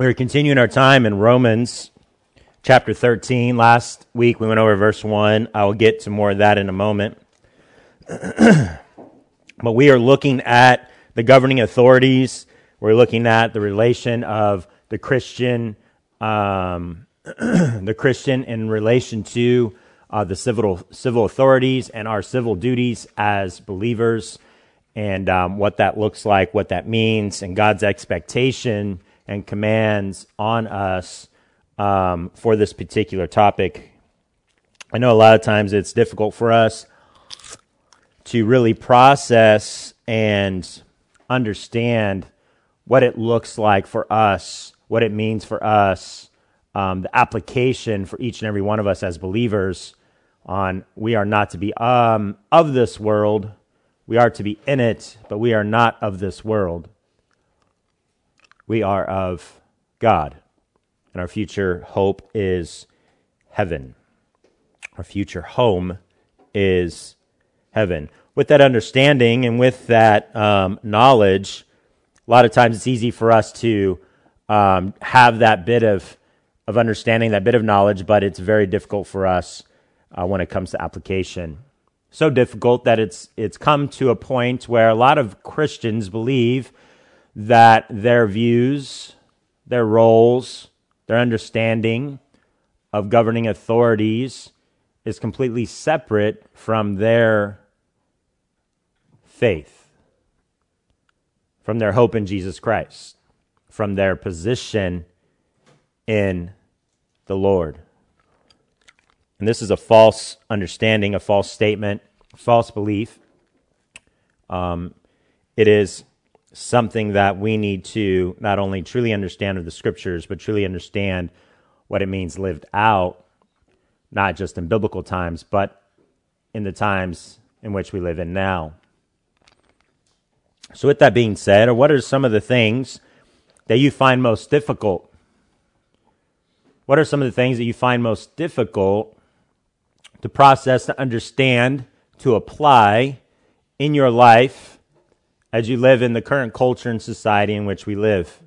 We are continuing our time in Romans chapter 13. Last week we went over verse 1. I will get to more of that in a moment. but we are looking at the governing authorities. We're looking at the relation of the Christian, um, the Christian in relation to uh, the civil civil authorities and our civil duties as believers, and um, what that looks like, what that means, and God's expectation and commands on us um, for this particular topic. I know a lot of times it's difficult for us to really process and understand what it looks like for us, what it means for us, um, the application for each and every one of us as believers on we are not to be um, of this world, we are to be in it, but we are not of this world. We are of God, and our future hope is heaven. Our future home is heaven. With that understanding and with that um, knowledge, a lot of times it's easy for us to um, have that bit of, of understanding, that bit of knowledge, but it's very difficult for us uh, when it comes to application. So difficult that it's, it's come to a point where a lot of Christians believe that their views, their roles, their understanding of governing authorities is completely separate from their faith from their hope in Jesus Christ, from their position in the Lord. And this is a false understanding, a false statement, false belief. Um, it is something that we need to not only truly understand of the scriptures, but truly understand what it means lived out, not just in biblical times, but in the times in which we live in now. So, with that being said, or what are some of the things that you find most difficult? What are some of the things that you find most difficult to process, to understand, to apply in your life as you live in the current culture and society in which we live?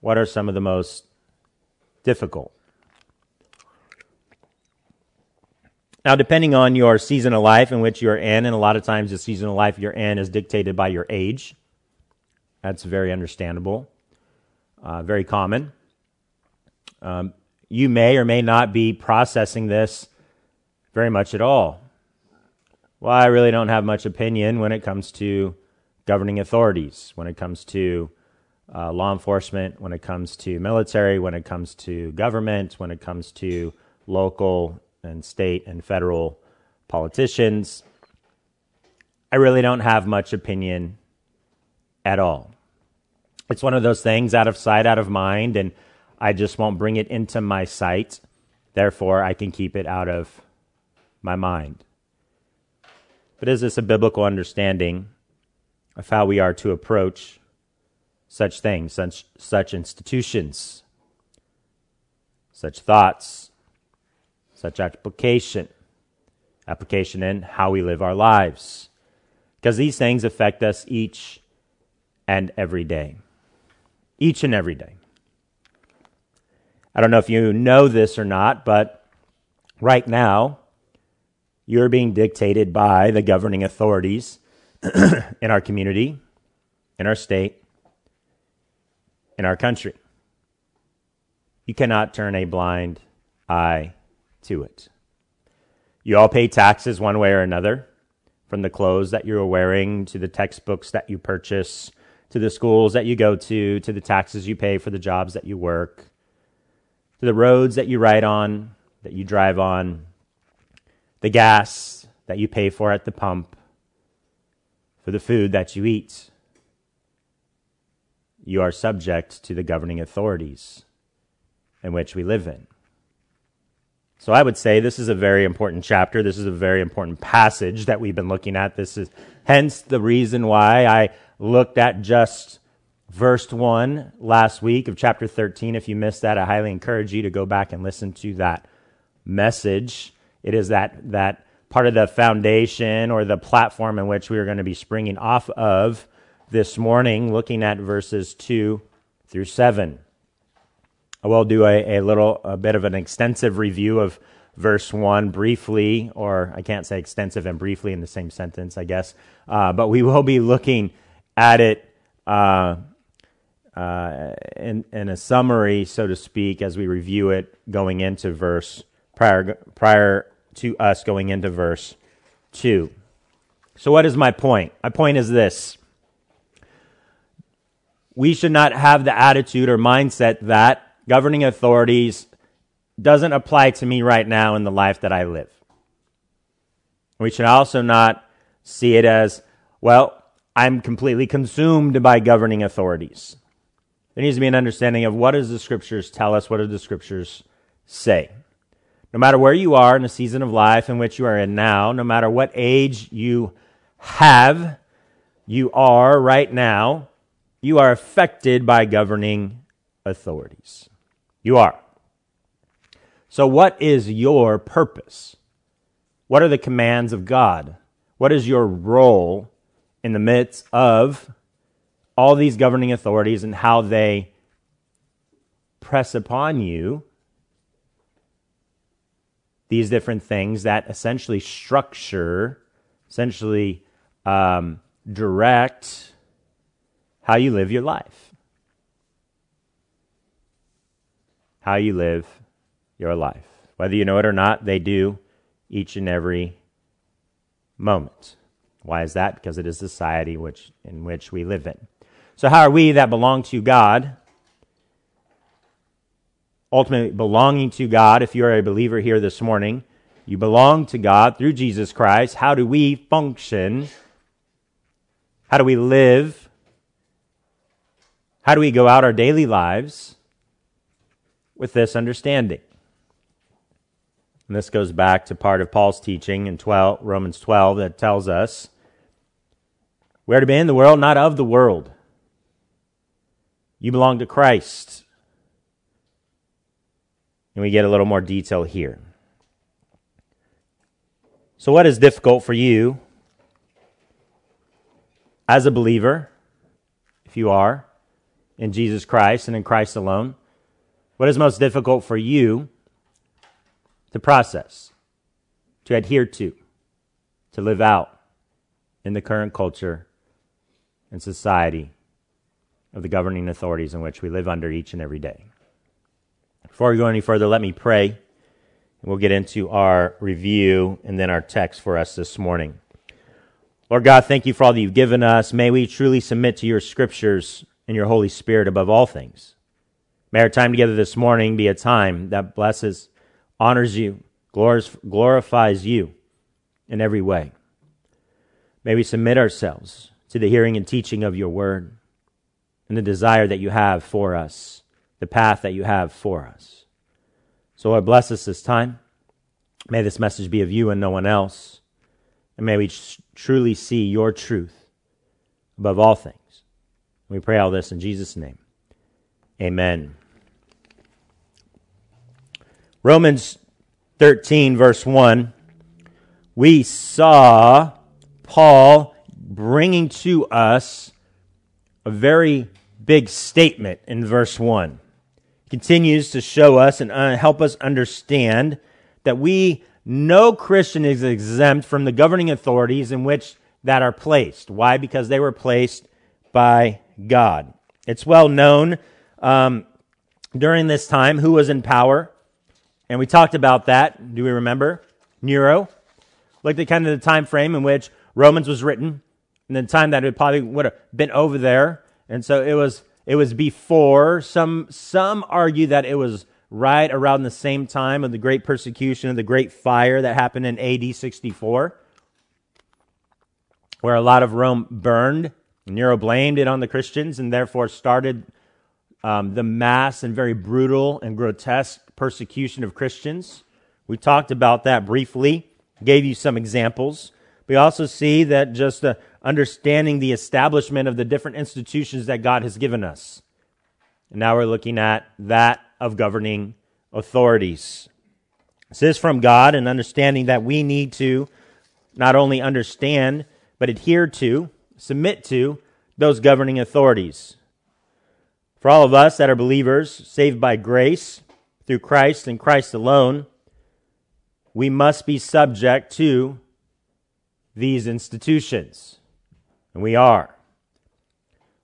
What are some of the most difficult? Now, depending on your season of life in which you're in, and a lot of times the season of life you're in is dictated by your age. That's very understandable, uh, very common. Um, you may or may not be processing this very much at all. Well, I really don't have much opinion when it comes to governing authorities, when it comes to uh, law enforcement, when it comes to military, when it comes to government, when it comes to local and state and federal politicians. I really don't have much opinion at all. It's one of those things out of sight, out of mind, and I just won't bring it into my sight. Therefore, I can keep it out of my mind. But is this a biblical understanding of how we are to approach such things, such, such institutions, such thoughts, such application, application in how we live our lives. Because these things affect us each and every day. Each and every day. I don't know if you know this or not, but right now, you're being dictated by the governing authorities in our community, in our state, in our country. You cannot turn a blind eye to it. You all pay taxes one way or another, from the clothes that you're wearing to the textbooks that you purchase, to the schools that you go to, to the taxes you pay for the jobs that you work, to the roads that you ride on, that you drive on, the gas that you pay for at the pump, for the food that you eat. You are subject to the governing authorities in which we live in. So I would say this is a very important chapter. This is a very important passage that we've been looking at. This is hence the reason why I looked at just verse 1 last week of chapter 13. If you missed that, I highly encourage you to go back and listen to that message. It is that, that part of the foundation or the platform in which we are going to be springing off of this morning, looking at verses 2 through 7. I will do a, a little, a bit of an extensive review of verse 1 briefly, or I can't say extensive and briefly in the same sentence, I guess, uh, but we will be looking at it uh, uh, in, in a summary, so to speak, as we review it going into verse, prior, prior to us going into verse 2. So, what is my point? My point is this we should not have the attitude or mindset that governing authorities doesn't apply to me right now in the life that I live. We should also not see it as, well, I'm completely consumed by governing authorities. There needs to be an understanding of what does the scriptures tell us, what do the scriptures say. No matter where you are in the season of life in which you are in now, no matter what age you have, you are right now, you are affected by governing authorities. You are. So, what is your purpose? What are the commands of God? What is your role in the midst of all these governing authorities and how they press upon you these different things that essentially structure, essentially um, direct how you live your life. How you live your life. Whether you know it or not, they do each and every moment. Why is that? Because it is society which, in which we live in. So, how are we that belong to God? Ultimately, belonging to God, if you're a believer here this morning, you belong to God through Jesus Christ. How do we function? How do we live? How do we go out our daily lives with this understanding? And this goes back to part of Paul's teaching in 12, Romans 12 that tells us we are to be in the world, not of the world. You belong to Christ. And we get a little more detail here. So, what is difficult for you as a believer, if you are, in Jesus Christ and in Christ alone? What is most difficult for you to process, to adhere to, to live out in the current culture and society of the governing authorities in which we live under each and every day. Before we go any further, let me pray, and we'll get into our review and then our text for us this morning. Lord God, thank you for all that you've given us. May we truly submit to your scriptures and your Holy Spirit above all things. May our time together this morning be a time that blesses, honors you, glorifies you in every way. May we submit ourselves to the hearing and teaching of your word and the desire that you have for us, the path that you have for us. So, Lord, bless us this time. May this message be of you and no one else. And may we tr- truly see your truth above all things. We pray all this in Jesus' name. Amen. Romans 13, verse 1. We saw Paul bringing to us a very big statement in verse 1. Continues to show us and uh, help us understand that we, no Christian is exempt from the governing authorities in which that are placed. Why? Because they were placed by God. It's well known um, during this time who was in power. And we talked about that. Do we remember? Nero. Looked at kind of the time frame in which Romans was written and the time that it probably would have been over there. And so it was it was before. Some some argue that it was right around the same time of the great persecution of the great fire that happened in AD 64, where a lot of Rome burned. Nero blamed it on the Christians and therefore started um, the mass and very brutal and grotesque persecution of Christians. We talked about that briefly, gave you some examples. We also see that just uh, understanding the establishment of the different institutions that God has given us. And now we're looking at that of governing authorities. This is from God and understanding that we need to not only understand, but adhere to, submit to those governing authorities. For all of us that are believers, saved by grace through Christ and Christ alone, we must be subject to these institutions. And we are.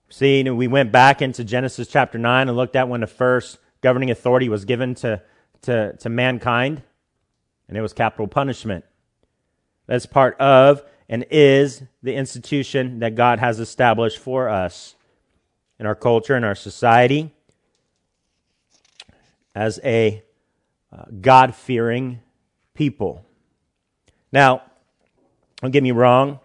See, we went back into Genesis chapter 9 and looked at when the first governing authority was given to, to, to mankind, and it was capital punishment. That's part of and is the institution that God has established for us in our culture, in our society, as a uh, God fearing people. Now, don't get me wrong,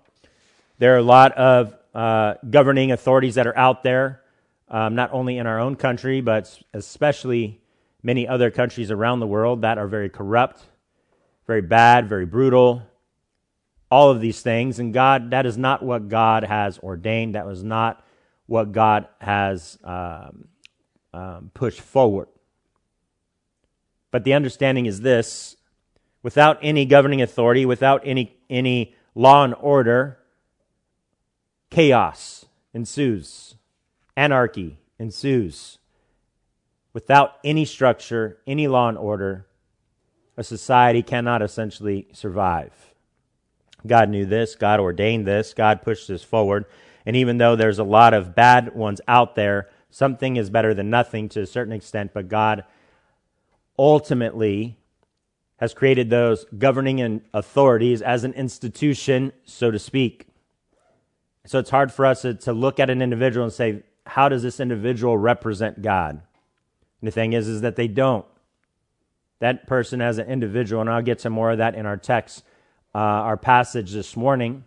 there are a lot of uh, governing authorities that are out there, um, not only in our own country, but especially many other countries around the world that are very corrupt, very bad, very brutal, all of these things. And God, that is not what God has ordained. That was not what God has um, um, pushed forward. But the understanding is this without any governing authority, without any, any law and order, chaos ensues, anarchy ensues. Without any structure, any law and order, a society cannot essentially survive. God knew this, God ordained this, God pushed this forward. And even though there's a lot of bad ones out there, something is better than nothing to a certain extent, but God ultimately has created those governing authorities as an institution, so to speak. So it's hard for us to, to look at an individual and say, how does this individual represent God? And the thing is, is that they don't. That person as an individual, and I'll get to more of that in our text, uh, our passage this morning.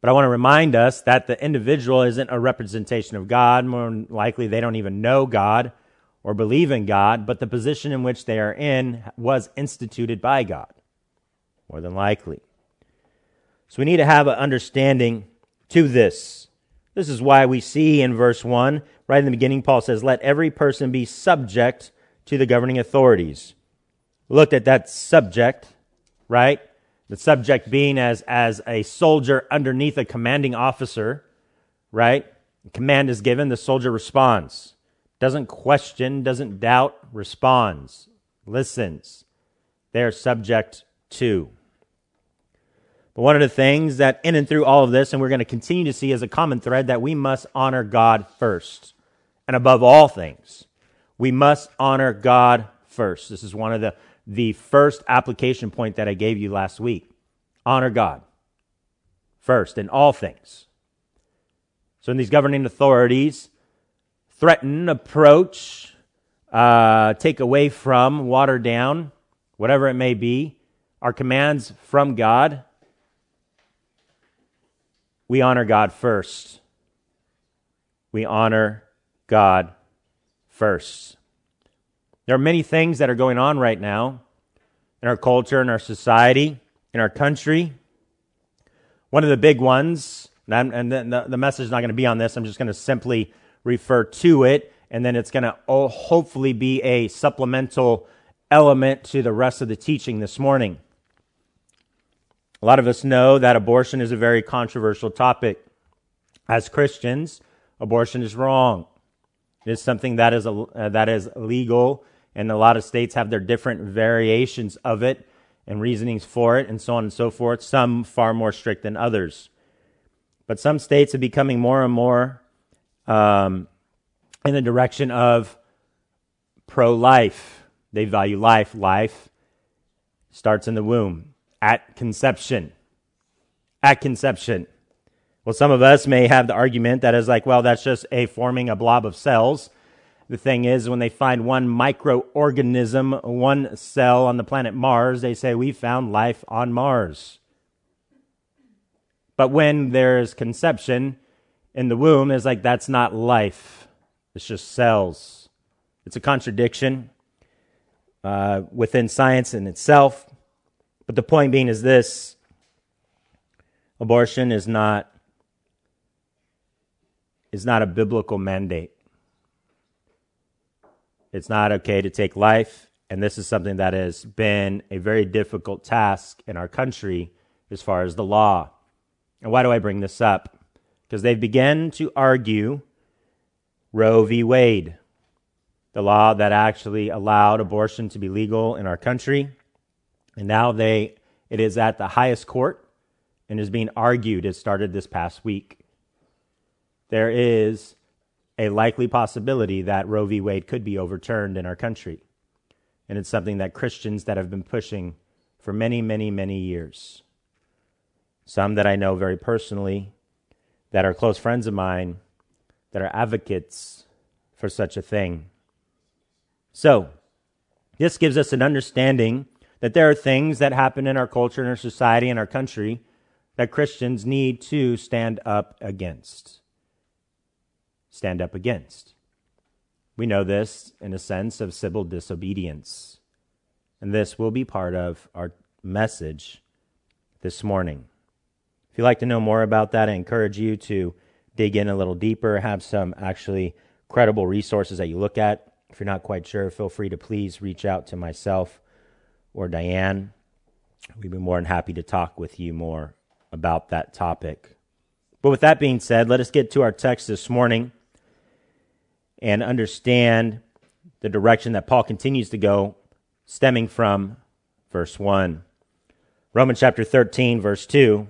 But I want to remind us that the individual isn't a representation of God. More likely, they don't even know God or believe in God, but the position in which they are in was instituted by God, more than likely. So we need to have an understanding to this. This is why we see in verse 1, right in the beginning, Paul says, Let every person be subject to the governing authorities. looked at that subject, right? The subject being as, as a soldier underneath a commanding officer, right? Command is given, the soldier responds. Doesn't question, doesn't doubt, responds, listens. They are subject to. But one of the things that in and through all of this, and we're going to continue to see as a common thread, that we must honor God first. And above all things, we must honor God first. This is one of the the first application point that I gave you last week. Honor God first in all things. So, in these governing authorities, threaten, approach, uh, take away from, water down, whatever it may be, are commands from God. We honor God first. We honor God first. There are many things that are going on right now in our culture, in our society, in our country. One of the big ones, and, the, the message is not going to be on this, I'm just going to simply refer to it, and then it's going to oh, hopefully be a supplemental element to the rest of the teaching this morning. A lot of us know that abortion is a very controversial topic. As Christians, abortion is wrong. It is something that is, uh, that is legal and a lot of states have their different variations of it and reasonings for it and so on and so forth, some far more strict than others. But some states are becoming more and more um, in the direction of pro life. They value life. Life starts in the womb, at conception. At conception. Well, some of us may have the argument that is like, well, that's just a forming a blob of cells the thing is, when they find one microorganism, one cell on the planet Mars, they say, We found life on Mars. But when there's conception in the womb, it's like, that's not life. It's just cells. It's a contradiction uh, within science in itself. But the point being is this abortion is not, is not a biblical mandate. It's not okay to take life. And this is something that has been a very difficult task in our country as far as the law. And why do I bring this up? Because they've begun to argue Roe v. Wade, the law that actually allowed abortion to be legal in our country. And now they, it is at the highest court and is being argued. It started this past week. There is a likely possibility that Roe v. Wade could be overturned in our country. And it's something that Christians that have been pushing for many, many, many years. Some that I know very personally, that are close friends of mine, that are advocates for such a thing. So, this gives us an understanding that there are things that happen in our culture, in our society, in our country that Christians need to stand up against. Stand up against. We know this in a sense of civil disobedience. And this will be part of our message this morning. If you'd like to know more about that, I encourage you to dig in a little deeper, have some actually credible resources that you look at. If you're not quite sure, feel free to please reach out to myself or Diane. We'd be more than happy to talk with you more about that topic. But with that being said, let us get to our text this morning and understand the direction that Paul continues to go, stemming from verse 1. Romans chapter 13, verse 2.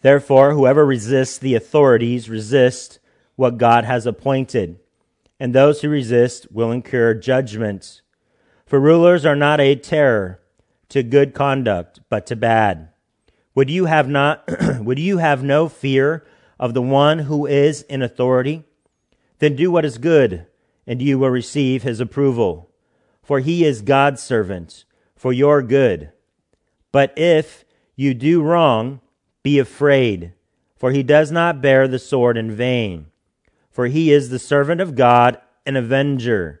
Therefore, whoever resists the authorities resists what God has appointed, and those who resist will incur judgment. For rulers are not a terror to good conduct, but to bad. Would you have not, would you have no fear of the one who is in authority? Then do what is good, and you will receive his approval. For he is God's servant, for your good. But if you do wrong, be afraid, for he does not bear the sword in vain. For he is the servant of God, an avenger,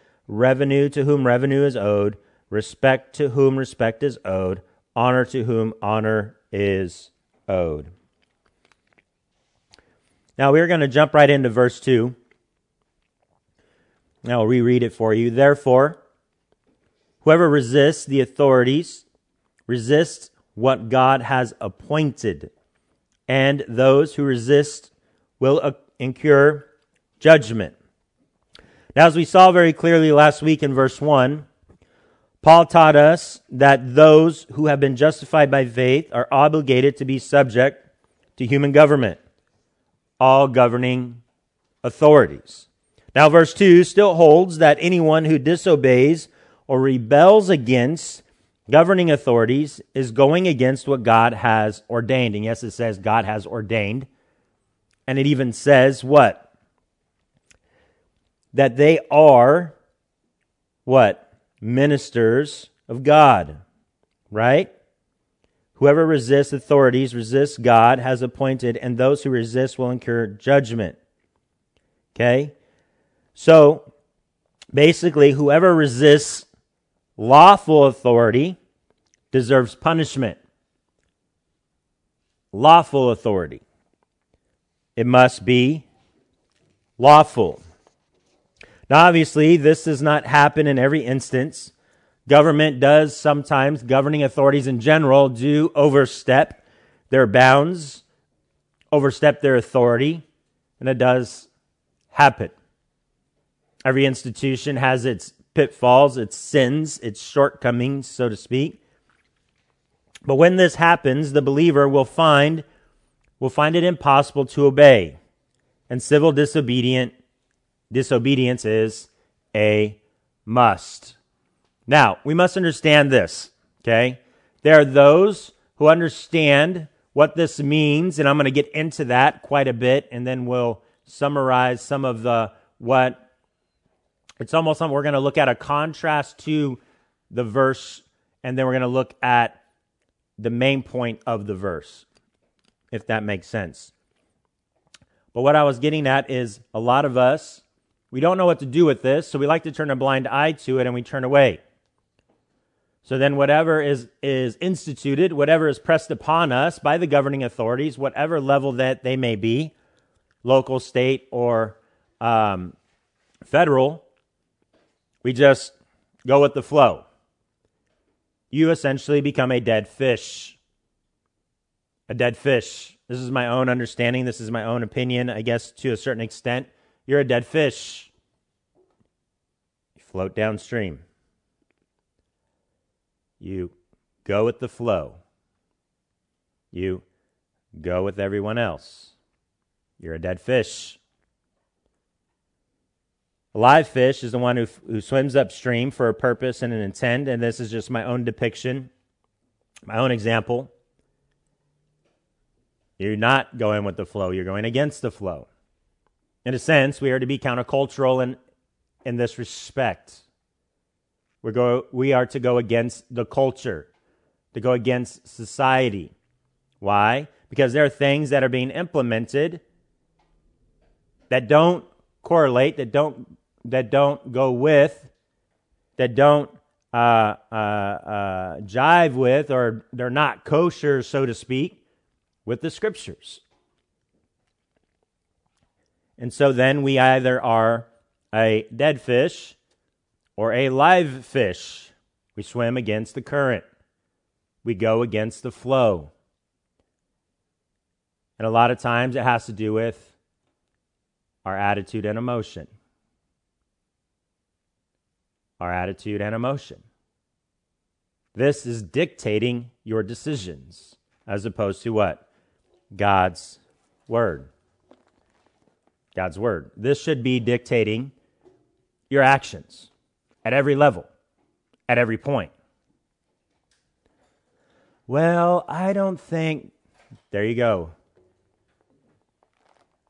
revenue to whom revenue is owed, respect to whom respect is owed, honor to whom honor is owed. Now we're going to jump right into verse 2. Now I'll reread it for you. Therefore, whoever resists the authorities resists what God has appointed and those who resist will uh, incur judgment. Now, as we saw very clearly last week in verse 1, Paul taught us that those who have been justified by faith are obligated to be subject to human government, all governing authorities. Now, verse 2 still holds that anyone who disobeys or rebels against governing authorities is going against what God has ordained. And yes, it says God has ordained. And it even says what? That they are what? Ministers of God. Right? Whoever resists authorities resists God has appointed, and those who resist will incur judgment. Okay? So, basically, whoever resists lawful authority deserves punishment. Lawful authority. It must be lawful. Now, obviously, this does not happen in every instance. Government does sometimes, governing authorities in general, do overstep their bounds, overstep their authority, and it does happen. Every institution has its pitfalls, its sins, its shortcomings, so to speak. But when this happens, the believer will find will find it impossible to obey. And civil disobedient disobedience is a must. Now, we must understand this, okay? There are those who understand what this means, and I'm going to get into that quite a bit, and then we'll summarize some of the what it's almost like we're going to look at a contrast to the verse, and then we're going to look at the main point of the verse, if that makes sense. But what I was getting at is a lot of us We don't know what to do with this, so we like to turn a blind eye to it and we turn away. So then, whatever is, is instituted, whatever is pressed upon us by the governing authorities, whatever level that they may be, local, state, or um, federal, we just go with the flow. You essentially become a dead fish. A dead fish. This is my own understanding. This is my own opinion, I guess, to a certain extent. You're a dead fish. You float downstream. You go with the flow. You go with everyone else. You're a dead fish. A live fish is the one who, who swims upstream for a purpose and an intent, and this is just my own depiction, my own example. You're not going with the flow, you're going against the flow. In a sense, we are to be countercultural in, in this respect. we go, we are to go against the culture, to go against society. Why? Because there are things that are being implemented that don't correlate, that don't that don't go with, that don't uh, uh, uh, jive with, or they're not kosher, so to speak, with the scriptures. And so then we either are a dead fish or a live fish. We swim against the current, we go against the flow. And a lot of times it has to do with our attitude and emotion our attitude and emotion. This is dictating your decisions as opposed to what? God's word. God's word. This should be dictating your actions at every level, at every point. Well, I don't think. There you go.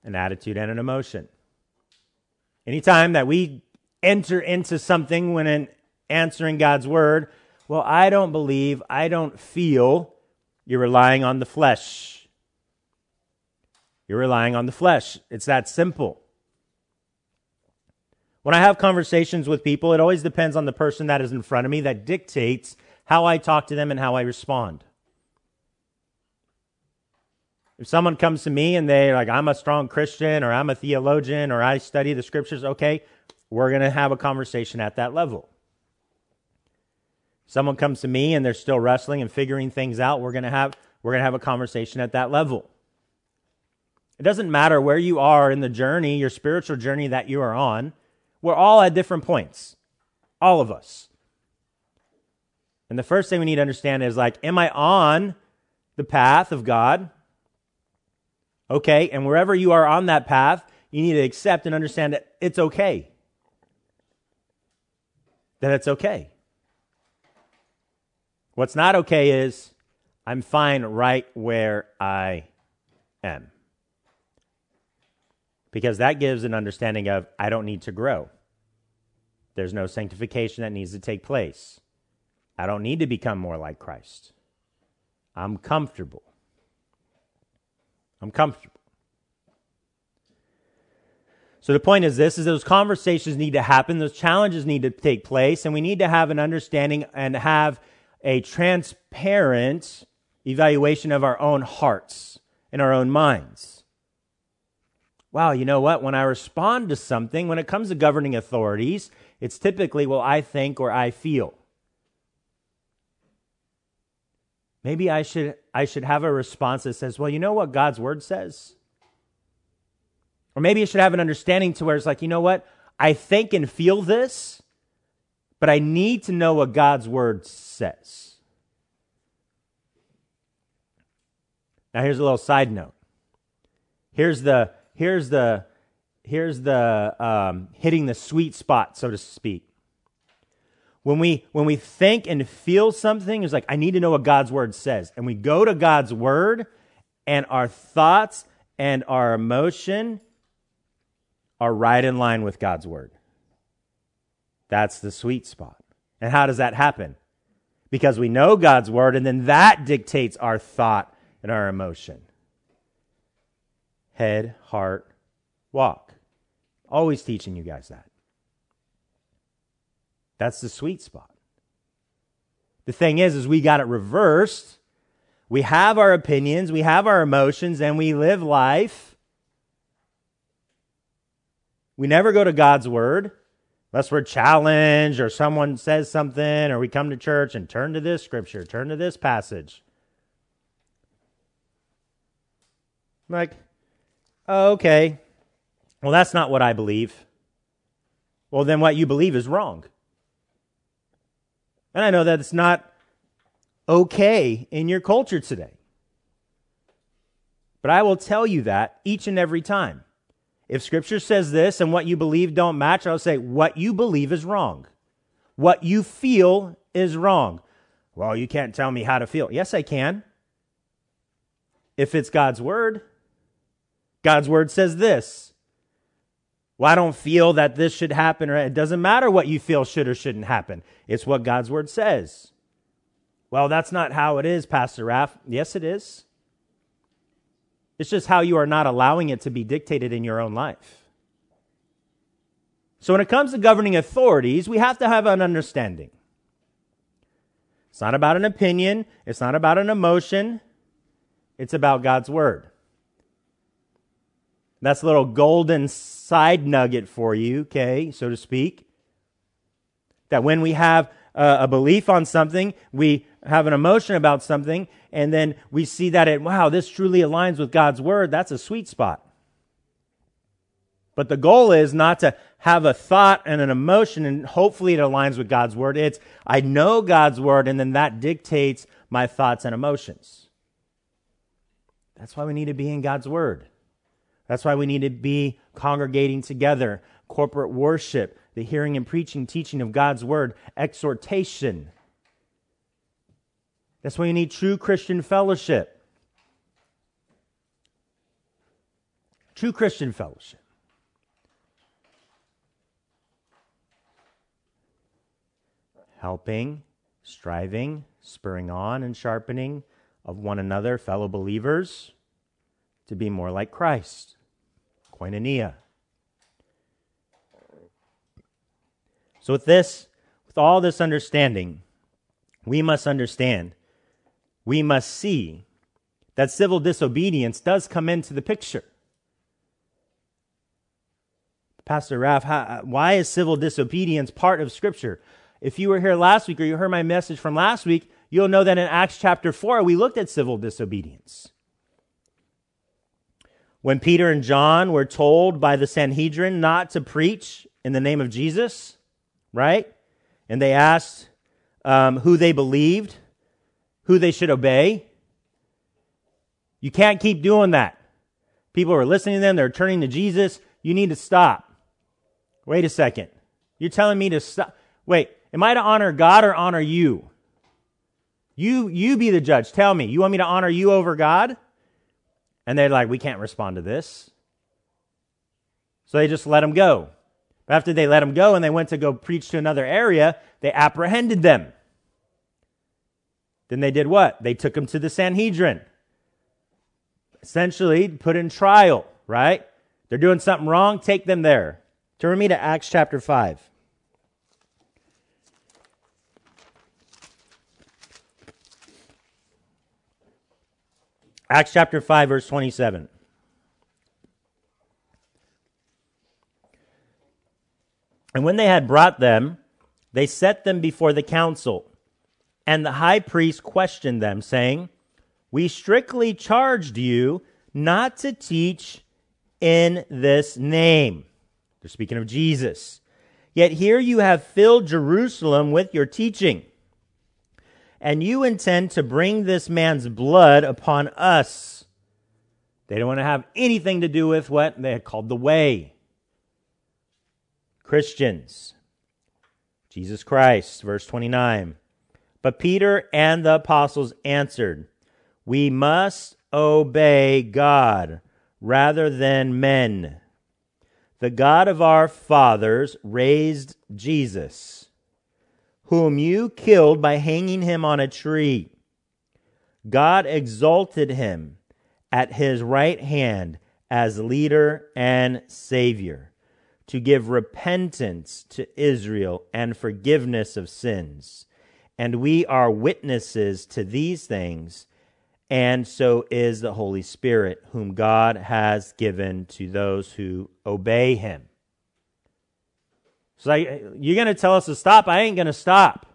An attitude and an emotion. Anytime that we enter into something when in answering God's word, well, I don't believe, I don't feel, you're relying on the flesh. You're relying on the flesh. It's that simple. When I have conversations with people, it always depends on the person that is in front of me that dictates how I talk to them and how I respond. If someone comes to me and they're like, I'm a strong Christian or I'm a theologian or I study the scriptures, okay, we're going to have a conversation at that level. Someone comes to me and they're still wrestling and figuring things out, we're going to have we're going to have a conversation at that level. It doesn't matter where you are in the journey, your spiritual journey that you are on. We're all at different points. All of us. And the first thing we need to understand is like, am I on the path of God? Okay, and wherever you are on that path, you need to accept and understand that it's okay That it's okay. What's not okay is I'm fine right where I am. Because that gives an understanding of I don't need to grow. There's no sanctification that needs to take place. I don't need to become more like Christ. I'm comfortable. I'm comfortable. So the point is this is those conversations need to happen, those challenges need to take place, and we need to have an understanding and have a transparent evaluation of our own hearts and our own minds. Wow, you know what? When I respond to something, when it comes to governing authorities, it's typically, well, I think or I feel. Maybe I should, I should have a response that says, well, you know what God's word says? Or maybe I should have an understanding to where it's like, you know what? I think and feel this, but I need to know what God's word says. Now here's a little side note. Here's the here's the here's the um, hitting the sweet spot, so to speak. When we when we think and feel something, it's like I need to know what God's word says, and we go to God's word, and our thoughts and our emotion are right in line with God's word. That's the sweet spot. And how does that happen? Because we know God's word, and then that dictates our thought and our emotion. Head, heart, walk. Always teaching you guys that. That's the sweet spot. The thing is, is we got it reversed. We have our opinions, we have our emotions, and we live life. We never go to God's word unless we're challenged or someone says something or we come to church and turn to this scripture, turn to this passage. like, okay. Well, that's not what I believe. Well, then what you believe is wrong. And I know that it's not okay in your culture today. But I will tell you that each and every time. If scripture says this and what you believe don't match, I'll say what you believe is wrong. What you feel is wrong. Well, you can't tell me how to feel. Yes, I can. If it's God's word, God's word says this. Well, I don't feel that this should happen, or it doesn't matter what you feel should or shouldn't happen. It's what God's word says. Well, that's not how it is, Pastor Raff. Yes, it is. It's just how you are not allowing it to be dictated in your own life. So when it comes to governing authorities, we have to have an understanding. It's not about an opinion, it's not about an emotion, it's about God's word. That's a little golden side nugget for you, okay, so to speak. That when we have a belief on something, we have an emotion about something, and then we see that it, wow, this truly aligns with God's word, that's a sweet spot. But the goal is not to have a thought and an emotion and hopefully it aligns with God's word. It's, I know God's word and then that dictates my thoughts and emotions. That's why we need to be in God's word. That's why we need to be congregating together, corporate worship, the hearing and preaching, teaching of God's word, exhortation. That's why you need true Christian fellowship. True Christian fellowship. Helping, striving, spurring on, and sharpening of one another, fellow believers, to be more like Christ. Koinonia. So, with this, with all this understanding, we must understand we must see that civil disobedience does come into the picture. Pastor Raff, how, why is civil disobedience part of Scripture? If you were here last week or you heard my message from last week, you'll know that in Acts chapter 4, we looked at civil disobedience. When Peter and John were told by the Sanhedrin not to preach in the name of Jesus, right? And they asked um, who they believed, who they should obey. You can't keep doing that. People are listening to them, they're turning to Jesus. You need to stop. Wait a second. You're telling me to stop. Wait, am I to honor God or honor you? You you be the judge. Tell me. You want me to honor you over God? And they're like, "We can't respond to this." So they just let them go. But after they let them go and they went to go preach to another area, they apprehended them. Then they did what? They took him to the Sanhedrin. Essentially, put in trial, right? They're doing something wrong, take them there. Turn me to Acts chapter 5. Acts chapter 5, verse 27. And when they had brought them, they set them before the council. And the high priest questioned them, saying, We strictly charged you not to teach in this name. They're speaking of Jesus. Yet here you have filled Jerusalem with your teaching. And you intend to bring this man's blood upon us. They don't want to have anything to do with what they had called the way. Christians. Jesus Christ, verse 29. But Peter and the apostles answered, We must obey God rather than men. The God of our fathers raised Jesus, whom you killed by hanging him on a tree. God exalted him at his right hand as leader and savior to give repentance to Israel and forgiveness of sins. And we are witnesses to these things, and so is the Holy Spirit, whom God has given to those who obey him. So you're going to tell us to stop? I ain't going to stop.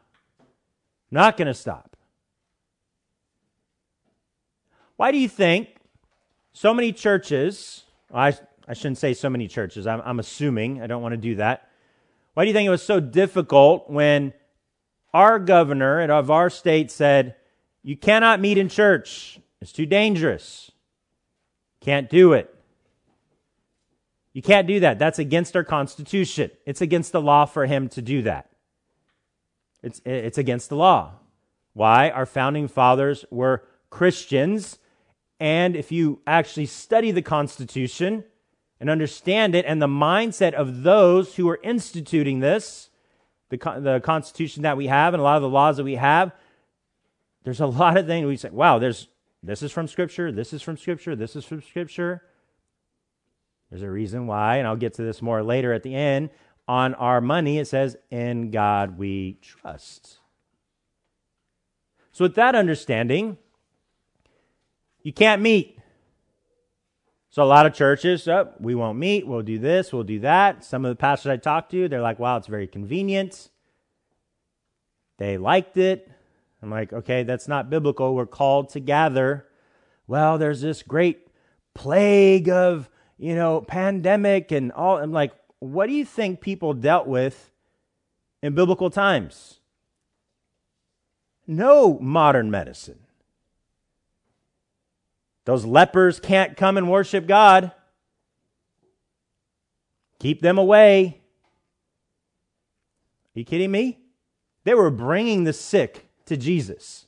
not going to stop. Why do you think so many churches, I, I shouldn't say so many churches, I'm, I'm assuming, I don't want to do that. Why do you think it was so difficult when our governor of our state said, You cannot meet in church? It's too dangerous. Can't do it. You can't do that. That's against our Constitution. It's against the law for him to do that. It's, it's against the law. Why? Our founding fathers were Christians. And if you actually study the Constitution and understand it and the mindset of those who are instituting this, the, the Constitution that we have and a lot of the laws that we have, there's a lot of things we say, wow, there's, this is from Scripture, this is from Scripture, this is from Scripture. There's a reason why, and I'll get to this more later at the end. On our money, it says, In God we trust. So, with that understanding, you can't meet. So, a lot of churches, oh, we won't meet, we'll do this, we'll do that. Some of the pastors I talked to, they're like, wow, it's very convenient. They liked it. I'm like, okay, that's not biblical. We're called to gather. Well, there's this great plague of you know, pandemic and all. I'm like, what do you think people dealt with in biblical times? No modern medicine. Those lepers can't come and worship God. Keep them away. Are you kidding me? They were bringing the sick to Jesus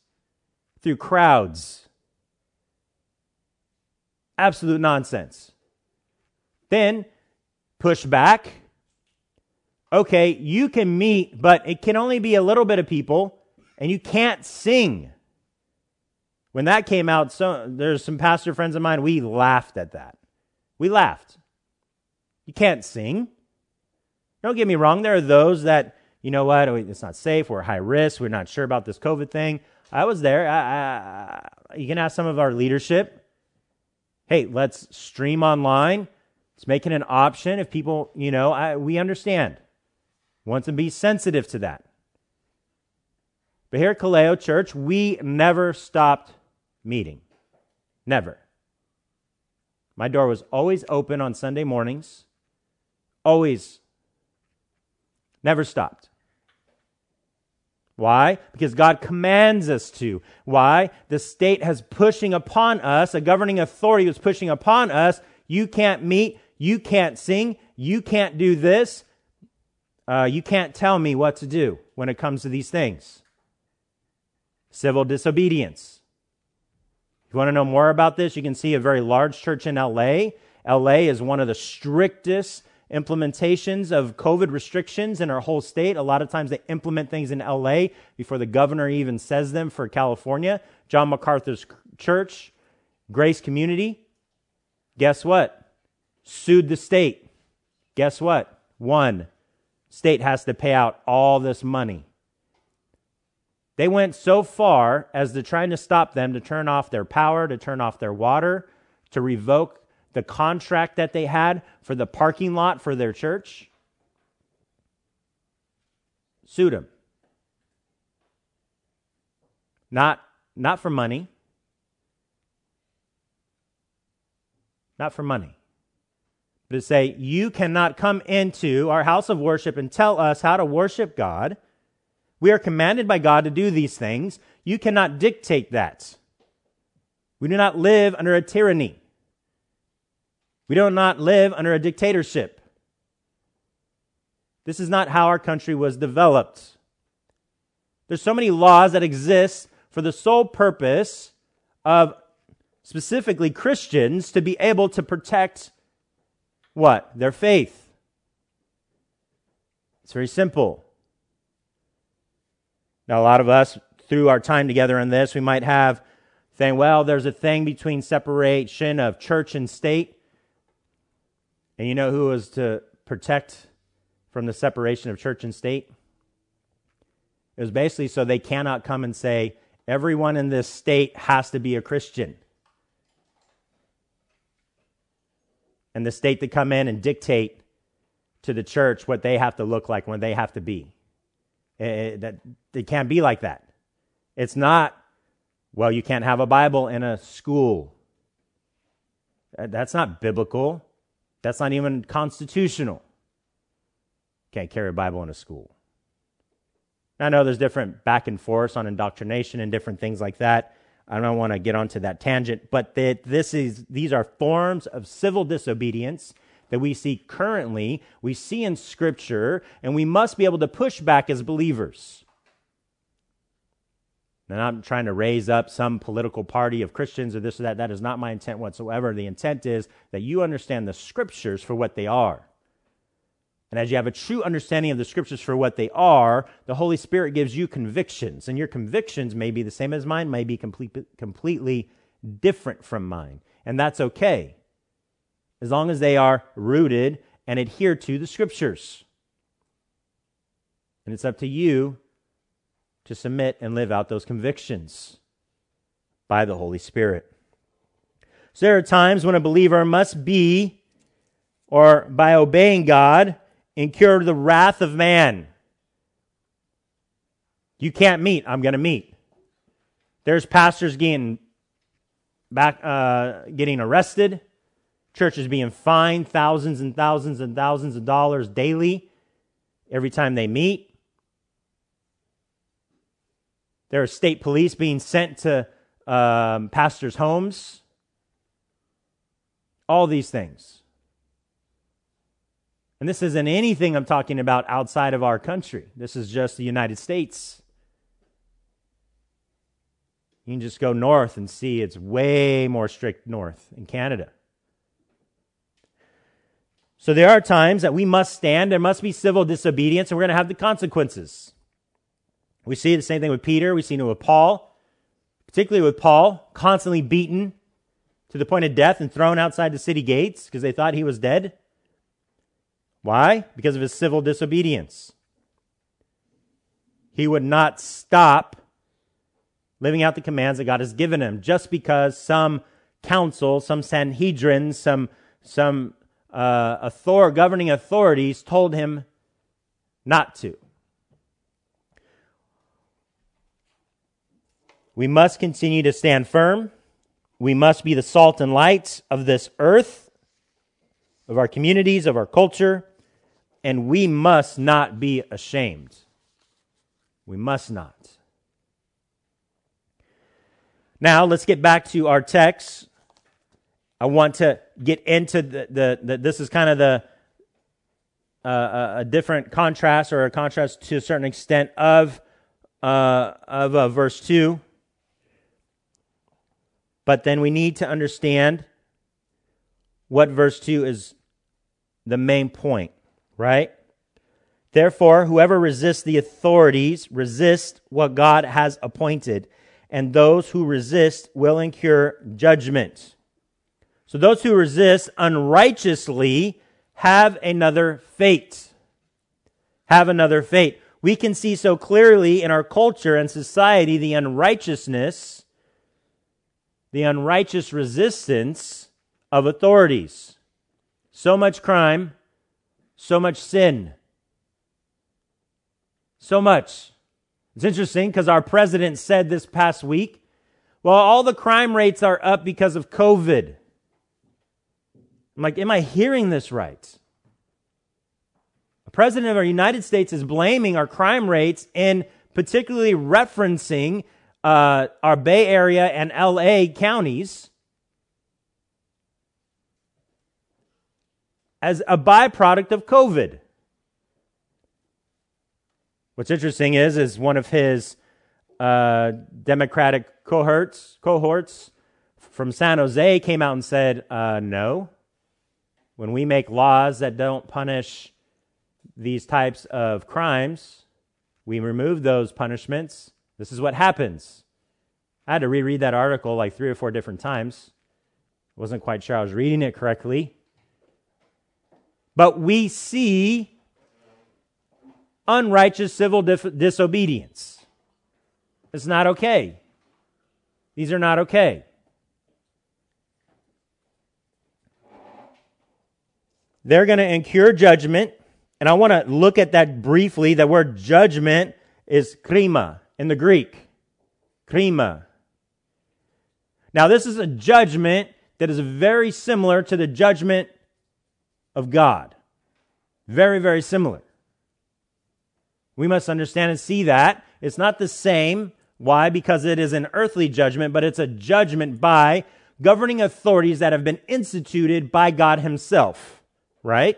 through crowds. Absolute nonsense. Then push back. Okay, you can meet, but it can only be a little bit of people, and you can't sing. When that came out, so there's some pastor friends of mine, we laughed at that. We laughed. You can't sing. Don't get me wrong, there are those that, you know what, oh, it's not safe, we're high risk, we're not sure about this COVID thing. I was there. I, I, you can ask some of our leadership. Hey, let's stream online it's making an option if people, you know, I, we understand. Want to be sensitive to that. But here at Kaleo Church, we never stopped meeting. Never. My door was always open on Sunday mornings. Always. Never stopped. Why? Because God commands us to. Why? The state has pushing upon us, a governing authority was pushing upon us. You can't meet, you can't sing. You can't do this. Uh, you can't tell me what to do when it comes to these things. Civil disobedience. If you want to know more about this, you can see a very large church in LA. LA is one of the strictest implementations of COVID restrictions in our whole state. A lot of times they implement things in LA before the governor even says them for California. John MacArthur's church, Grace Community. Guess what? Sued the state. Guess what? One, state has to pay out all this money. They went so far as to trying to stop them to turn off their power, to turn off their water, to revoke the contract that they had for the parking lot for their church. Sued them. Not, not for money. Not for money to say, you cannot come into our house of worship and tell us how to worship God. We are commanded by God to do these things. You cannot dictate that. We do not live under a tyranny. We do not live under a dictatorship. This is not how our country was developed. There's so many laws that exist for the sole purpose of specifically Christians to be able to protect what? Their faith. It's very simple. Now, a lot of us, through our time together in this, we might have saying, well, there's a thing between separation of church and state. And you know who was to protect from the separation of church and state? It was basically so they cannot come and say, everyone in this state has to be a Christian. And the state to come in and dictate to the church what they have to look like, when they have to be. It, it, that, it can't be like that. It's not, well, you can't have a Bible in a school. Eh, that's not biblical. That's not even constitutional. Can't carry a Bible in a school. I know there's different back and forth on indoctrination and different things like that. I don't want to get onto that tangent, but that this is these are forms of civil disobedience that we see currently, we see in Scripture, and we must be able to push back as believers. And I'm trying to raise up some political party of Christians or this or that. That is not my intent whatsoever. The intent is that you understand the Scriptures for what they are. And as you have a true understanding of the scriptures for what they are, the Holy Spirit gives you convictions. And your convictions may be the same as mine, may be complete, completely different from mine. And that's okay as long as they are rooted and adhere to the scriptures. And it's up to you to submit and live out those convictions by the Holy Spirit. So there are times when a believer must be, or by obeying God, incur the wrath of man. You can't meet, I'm going to meet. There's pastors getting back, uh, getting arrested. Churches being fined thousands and thousands and thousands of dollars daily every time they meet. There are state police being sent to um, pastors' homes. All these things. And this isn't anything I'm talking about outside of our country. This is just the United States. You can just go north and see it's way more strict north in Canada. So there are times that we must stand. There must be civil disobedience, and we're going to have the consequences. We see the same thing with Peter. We see it with Paul, particularly with Paul, constantly beaten to the point of death and thrown outside the city gates because they thought he was dead. Why? Because of his civil disobedience. He would not stop living out the commands that God has given him just because some council, some Sanhedrin, some, some uh, author- governing authorities told him not to. We must continue to stand firm. We must be the salt and light of this earth, of our communities, of our culture, and we must not be ashamed. We must not. Now, let's get back to our text. I want to get into the, the, the this is kind of the uh, a different contrast or a contrast to a certain extent of uh, of uh, verse two. But then we need to understand what verse two is the main point, right? Therefore, whoever resists the authorities resists what God has appointed, and those who resist will incur judgment. So those who resist unrighteously have another fate. Have another fate. We can see so clearly in our culture and society the unrighteousness, the unrighteous resistance of authorities. So much crime, so much sin. So much. It's interesting because our president said this past week, well, all the crime rates are up because of COVID. I'm like, am I hearing this right? The president of our United States is blaming our crime rates and particularly referencing uh, our Bay Area and LA counties as a byproduct of COVID. What's interesting is, is one of his uh, Democratic cohorts, cohorts from San Jose came out and said, uh, no, when we make laws that don't punish these types of crimes, we remove those punishments. This is what happens. I had to reread that article like three or four different times. Wasn't quite sure I was reading it correctly. But we see unrighteous civil disobedience. It's not okay. These are not okay. They're going to incur judgment. And I want to look at that briefly. The word judgment is krima in the Greek. Krima. Now, this is a judgment that is very similar to the judgment of God. Very, very similar. We must understand and see that. It's not the same. Why? Because it is an earthly judgment, but it's a judgment by governing authorities that have been instituted by God Himself. Right?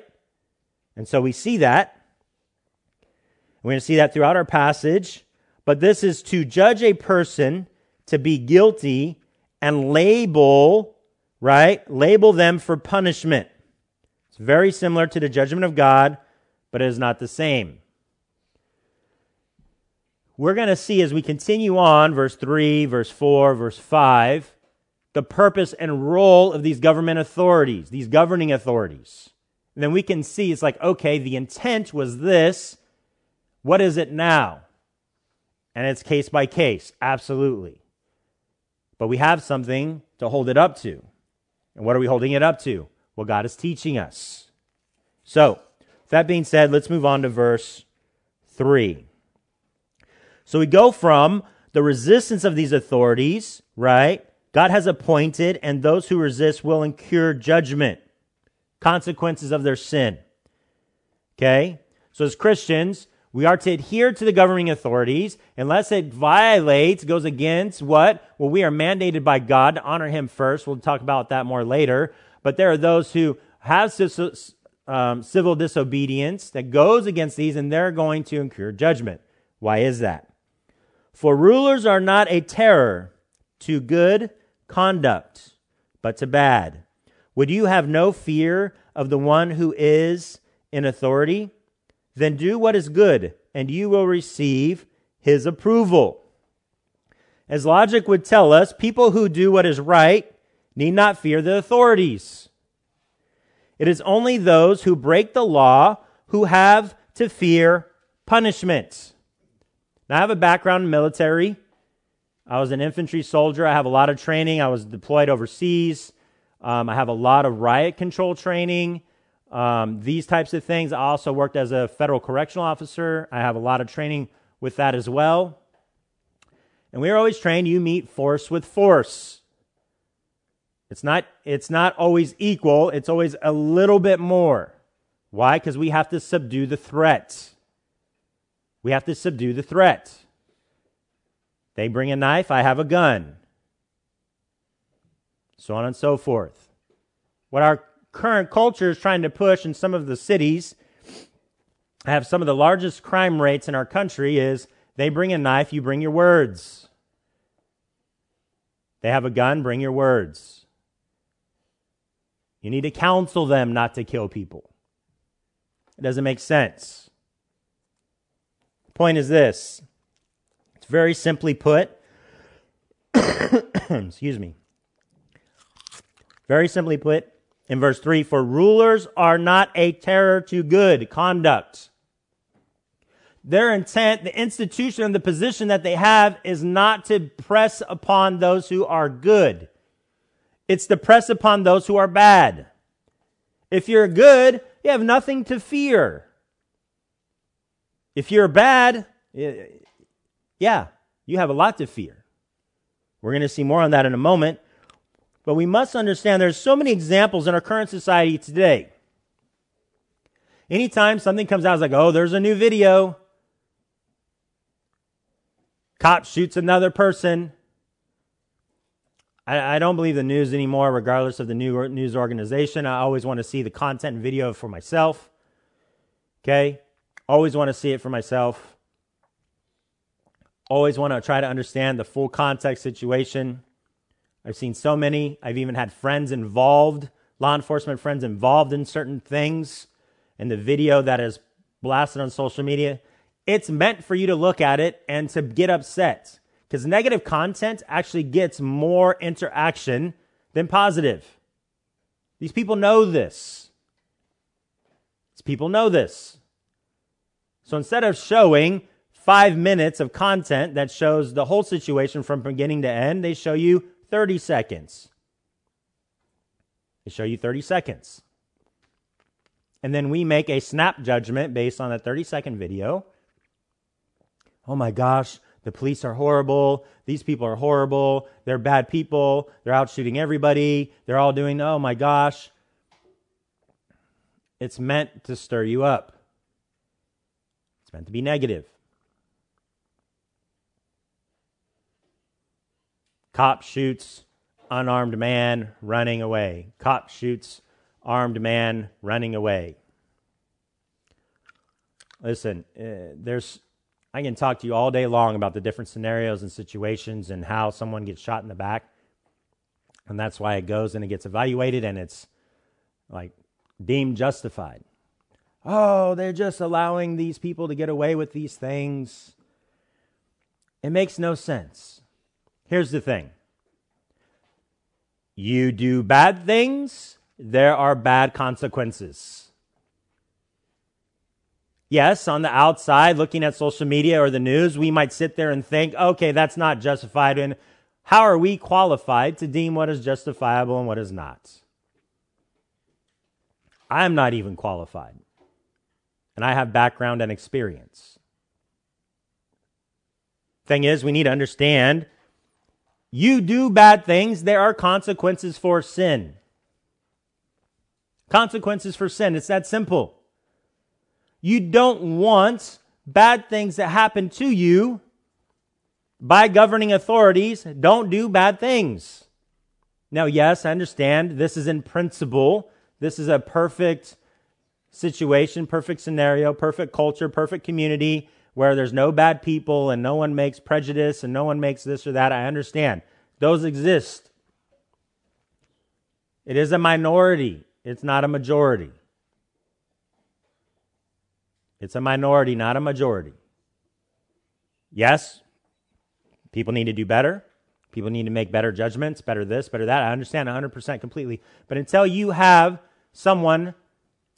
And so we see that. We're going to see that throughout our passage. But this is to judge a person to be guilty and label, right? Label them for punishment. Very similar to the judgment of God, but it is not the same we're going to see as we continue on, verse 3, verse 4, verse 5, the purpose and role of these government authorities, these governing authorities. And then we can see it's like, okay, the intent was this. What is it now? And it's case by case, absolutely. But we have something to hold it up to. And what are we holding it up to? Well, God is teaching us. So, that being said, let's move on to verse 3. So we go from the resistance of these authorities, right? God has appointed, and those who resist will incur judgment, consequences of their sin. Okay? So as Christians, we are to adhere to the governing authorities unless it violates, goes against what? Well, we are mandated by God to honor Him first. We'll talk about that more later. But there are those who have um, civil disobedience that goes against these, and they're going to incur judgment. Why is that? For rulers are not a terror to good conduct, but to bad. Would you have no fear of the one who is in authority? Then do what is good, and you will receive his approval. As logic would tell us, people who do what is right need not fear the authorities. It is only those who break the law who have to fear punishment. Now, I have a background in military. I was an infantry soldier. I have a lot of training. I was deployed overseas. Um, I have a lot of riot control training, um, these types of things. I also worked as a federal correctional officer. I have a lot of training with that as well. And we are always trained you meet force with force. It's not, it's not always equal, it's always a little bit more. Why? Because we have to subdue the threat. We have to subdue the threat. They bring a knife, I have a gun. So on and so forth. What our current culture is trying to push in some of the cities have some of the largest crime rates in our country is they bring a knife, you bring your words. They have a gun, bring your words. You need to counsel them not to kill people. It doesn't make sense. The Point is this it's very simply put. excuse me. Very simply put, in verse 3 For rulers are not a terror to good conduct. Their intent, the institution, and the position that they have is not to press upon those who are good. It's to press upon those who are bad. If you're good, you have nothing to fear. If you're bad, yeah, you have a lot to fear. We're going to see more on that in a moment. But we must understand there's so many examples in our current society today. Anytime something comes out, it's like, oh, there's a new video. Cop shoots another person. I, I don't believe the news anymore, regardless of the new news organization. I always want to see the content and video for myself. Okay? Always want to see it for myself. Always want to try to understand the full context situation. I've seen so many. I've even had friends involved, law enforcement friends involved in certain things. And the video that is blasted on social media, it's meant for you to look at it and to get upset. Because negative content actually gets more interaction than positive. These people know this. These people know this. So instead of showing five minutes of content that shows the whole situation from beginning to end, they show you 30 seconds. They show you 30 seconds. And then we make a snap judgment based on a 30 second video. Oh my gosh, the police are horrible. These people are horrible. They're bad people. They're out shooting everybody. They're all doing, oh my gosh. It's meant to stir you up, it's meant to be negative. Cop shoots unarmed man running away. Cop shoots armed man running away. Listen, uh, there's I can talk to you all day long about the different scenarios and situations and how someone gets shot in the back. And that's why it goes and it gets evaluated and it's like deemed justified. Oh, they're just allowing these people to get away with these things. It makes no sense. Here's the thing you do bad things, there are bad consequences. Yes, on the outside, looking at social media or the news, we might sit there and think, okay, that's not justified. And how are we qualified to deem what is justifiable and what is not? I'm not even qualified. And I have background and experience. Thing is, we need to understand you do bad things, there are consequences for sin. Consequences for sin. It's that simple. You don't want bad things that happen to you by governing authorities. Don't do bad things. Now, yes, I understand this is in principle. This is a perfect situation, perfect scenario, perfect culture, perfect community where there's no bad people and no one makes prejudice and no one makes this or that. I understand. Those exist. It is a minority, it's not a majority. It's a minority, not a majority. Yes, people need to do better. People need to make better judgments, better this, better that. I understand 100% completely. But until you have someone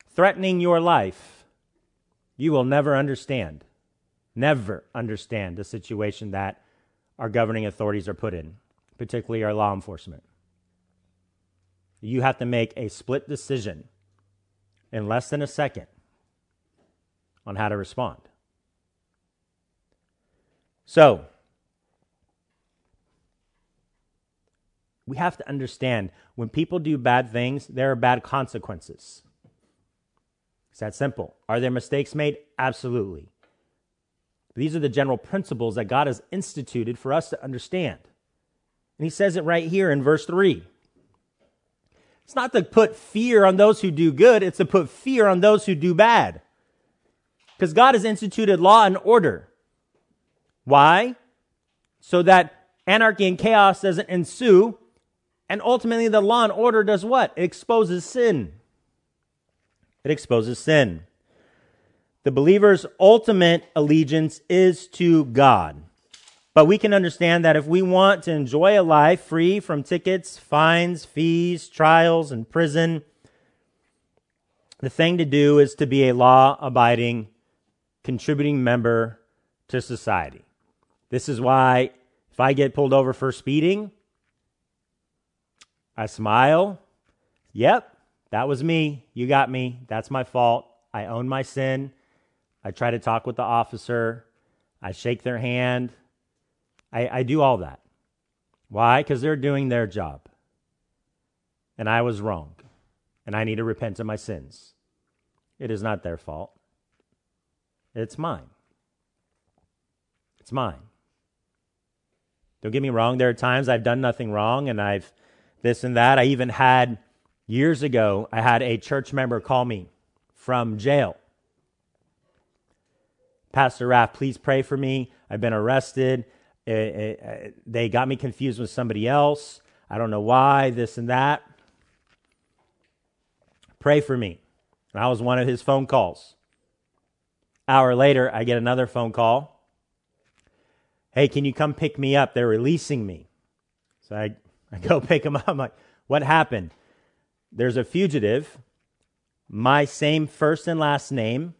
threatening your life, you will never understand, never understand the situation that our governing authorities are put in, particularly our law enforcement. You have to make a split decision in less than a second on how to respond. So, we have to understand when people do bad things, there are bad consequences. It's that simple. Are there mistakes made? Absolutely. These are the general principles that God has instituted for us to understand. And he says it right here in verse 3. It's not to put fear on those who do good, it's to put fear on those who do bad. Because God has instituted law and order. Why? So that anarchy and chaos doesn't ensue. And ultimately, the law and order does what? It exposes sin. It exposes sin. The believer's ultimate allegiance is to God. But we can understand that if we want to enjoy a life free from tickets, fines, fees, trials, and prison, the thing to do is to be a law abiding contributing member to society. This is why if I get pulled over for speeding, I smile. Yep, that was me. You got me. That's my fault. I own my sin. I try to talk with the officer. I shake their hand. I, I do all that. Why? Because they're doing their job. And I was wrong. And I need to repent of my sins. It is not their fault. It's mine. It's mine. Don't get me wrong, there are times I've done nothing wrong and I've this and that. I even had years ago, I had a church member call me from jail. Pastor Raff, please pray for me. I've been arrested. It, it, they got me confused with somebody else. I don't know why, this and that. Pray for me. And I was one of his phone calls. Hour later, I get another phone call. Hey, can you come pick me up? They're releasing me. So I, I go pick him up. I'm like, what happened? There's a fugitive. my same first and last name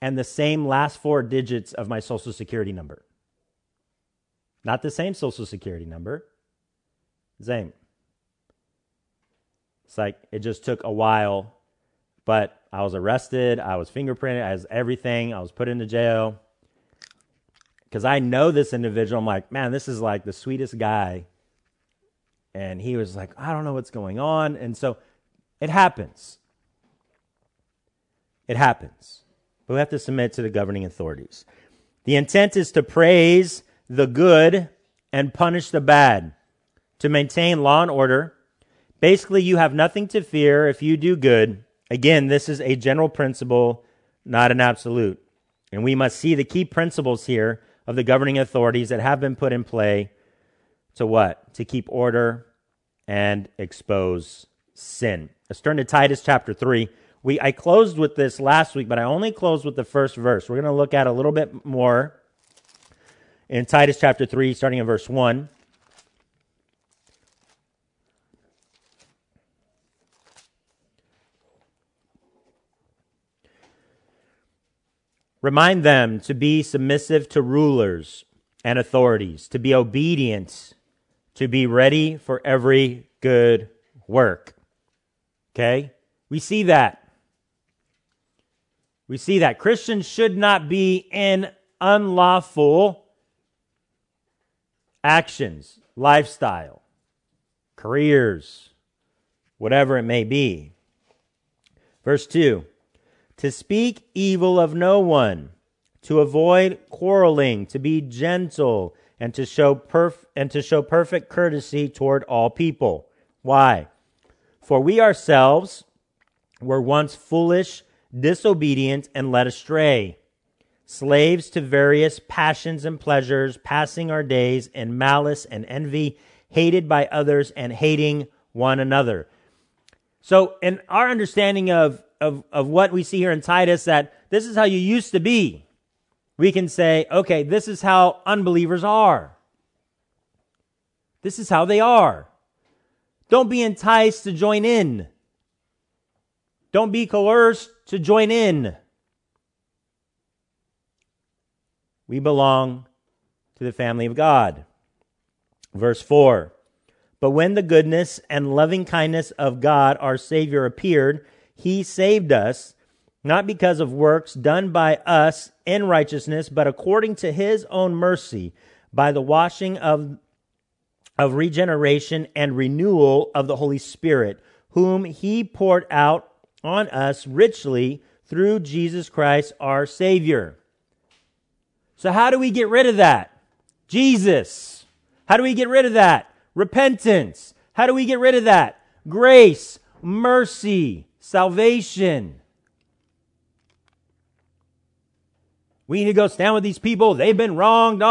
and the same last four digits of my social security number. Not the same social security number. Same. It's like it just took a while, but I was arrested, I was fingerprinted, I was everything, I was put into jail. Because I know this individual. I'm like, man, this is like the sweetest guy. And he was like, I don't know what's going on. And so it happens. It happens. But we have to submit to the governing authorities. The intent is to praise the good and punish the bad, to maintain law and order. Basically, you have nothing to fear if you do good. Again, this is a general principle, not an absolute. And we must see the key principles here of the governing authorities that have been put in play to what? To keep order and expose sin. Let's turn to Titus chapter 3. We, I closed with this last week, but I only closed with the first verse. We're going to look at a little bit more in Titus chapter 3, starting in verse 1. Remind them to be submissive to rulers and authorities, to be obedient, to be ready for every good work. Okay? We see that. We see that. Christians should not be in unlawful actions, lifestyle, careers, whatever it may be. Verse 2 to speak evil of no one, to avoid quarreling, to be gentle, and to show perf- and to show perfect courtesy toward all people. Why? For we ourselves were once foolish, disobedient, and led astray, slaves to various passions and pleasures, passing our days in malice and envy, hated by others and hating one another. So, in our understanding of of, of what we see here in Titus that this is how you used to be. We can say, okay, this is how unbelievers are. This is how they are. Don't be enticed to join in. Don't be coerced to join in. We belong to the family of God. Verse 4 But when the goodness and loving kindness of God our Savior appeared, he saved us, not because of works done by us in righteousness, but according to his own mercy, by the washing of, of regeneration and renewal of the Holy Spirit, whom he poured out on us richly through Jesus Christ our Savior. So, how do we get rid of that? Jesus. How do we get rid of that? Repentance. How do we get rid of that? Grace, mercy, salvation. We need to go stand with these people. They've been wronged.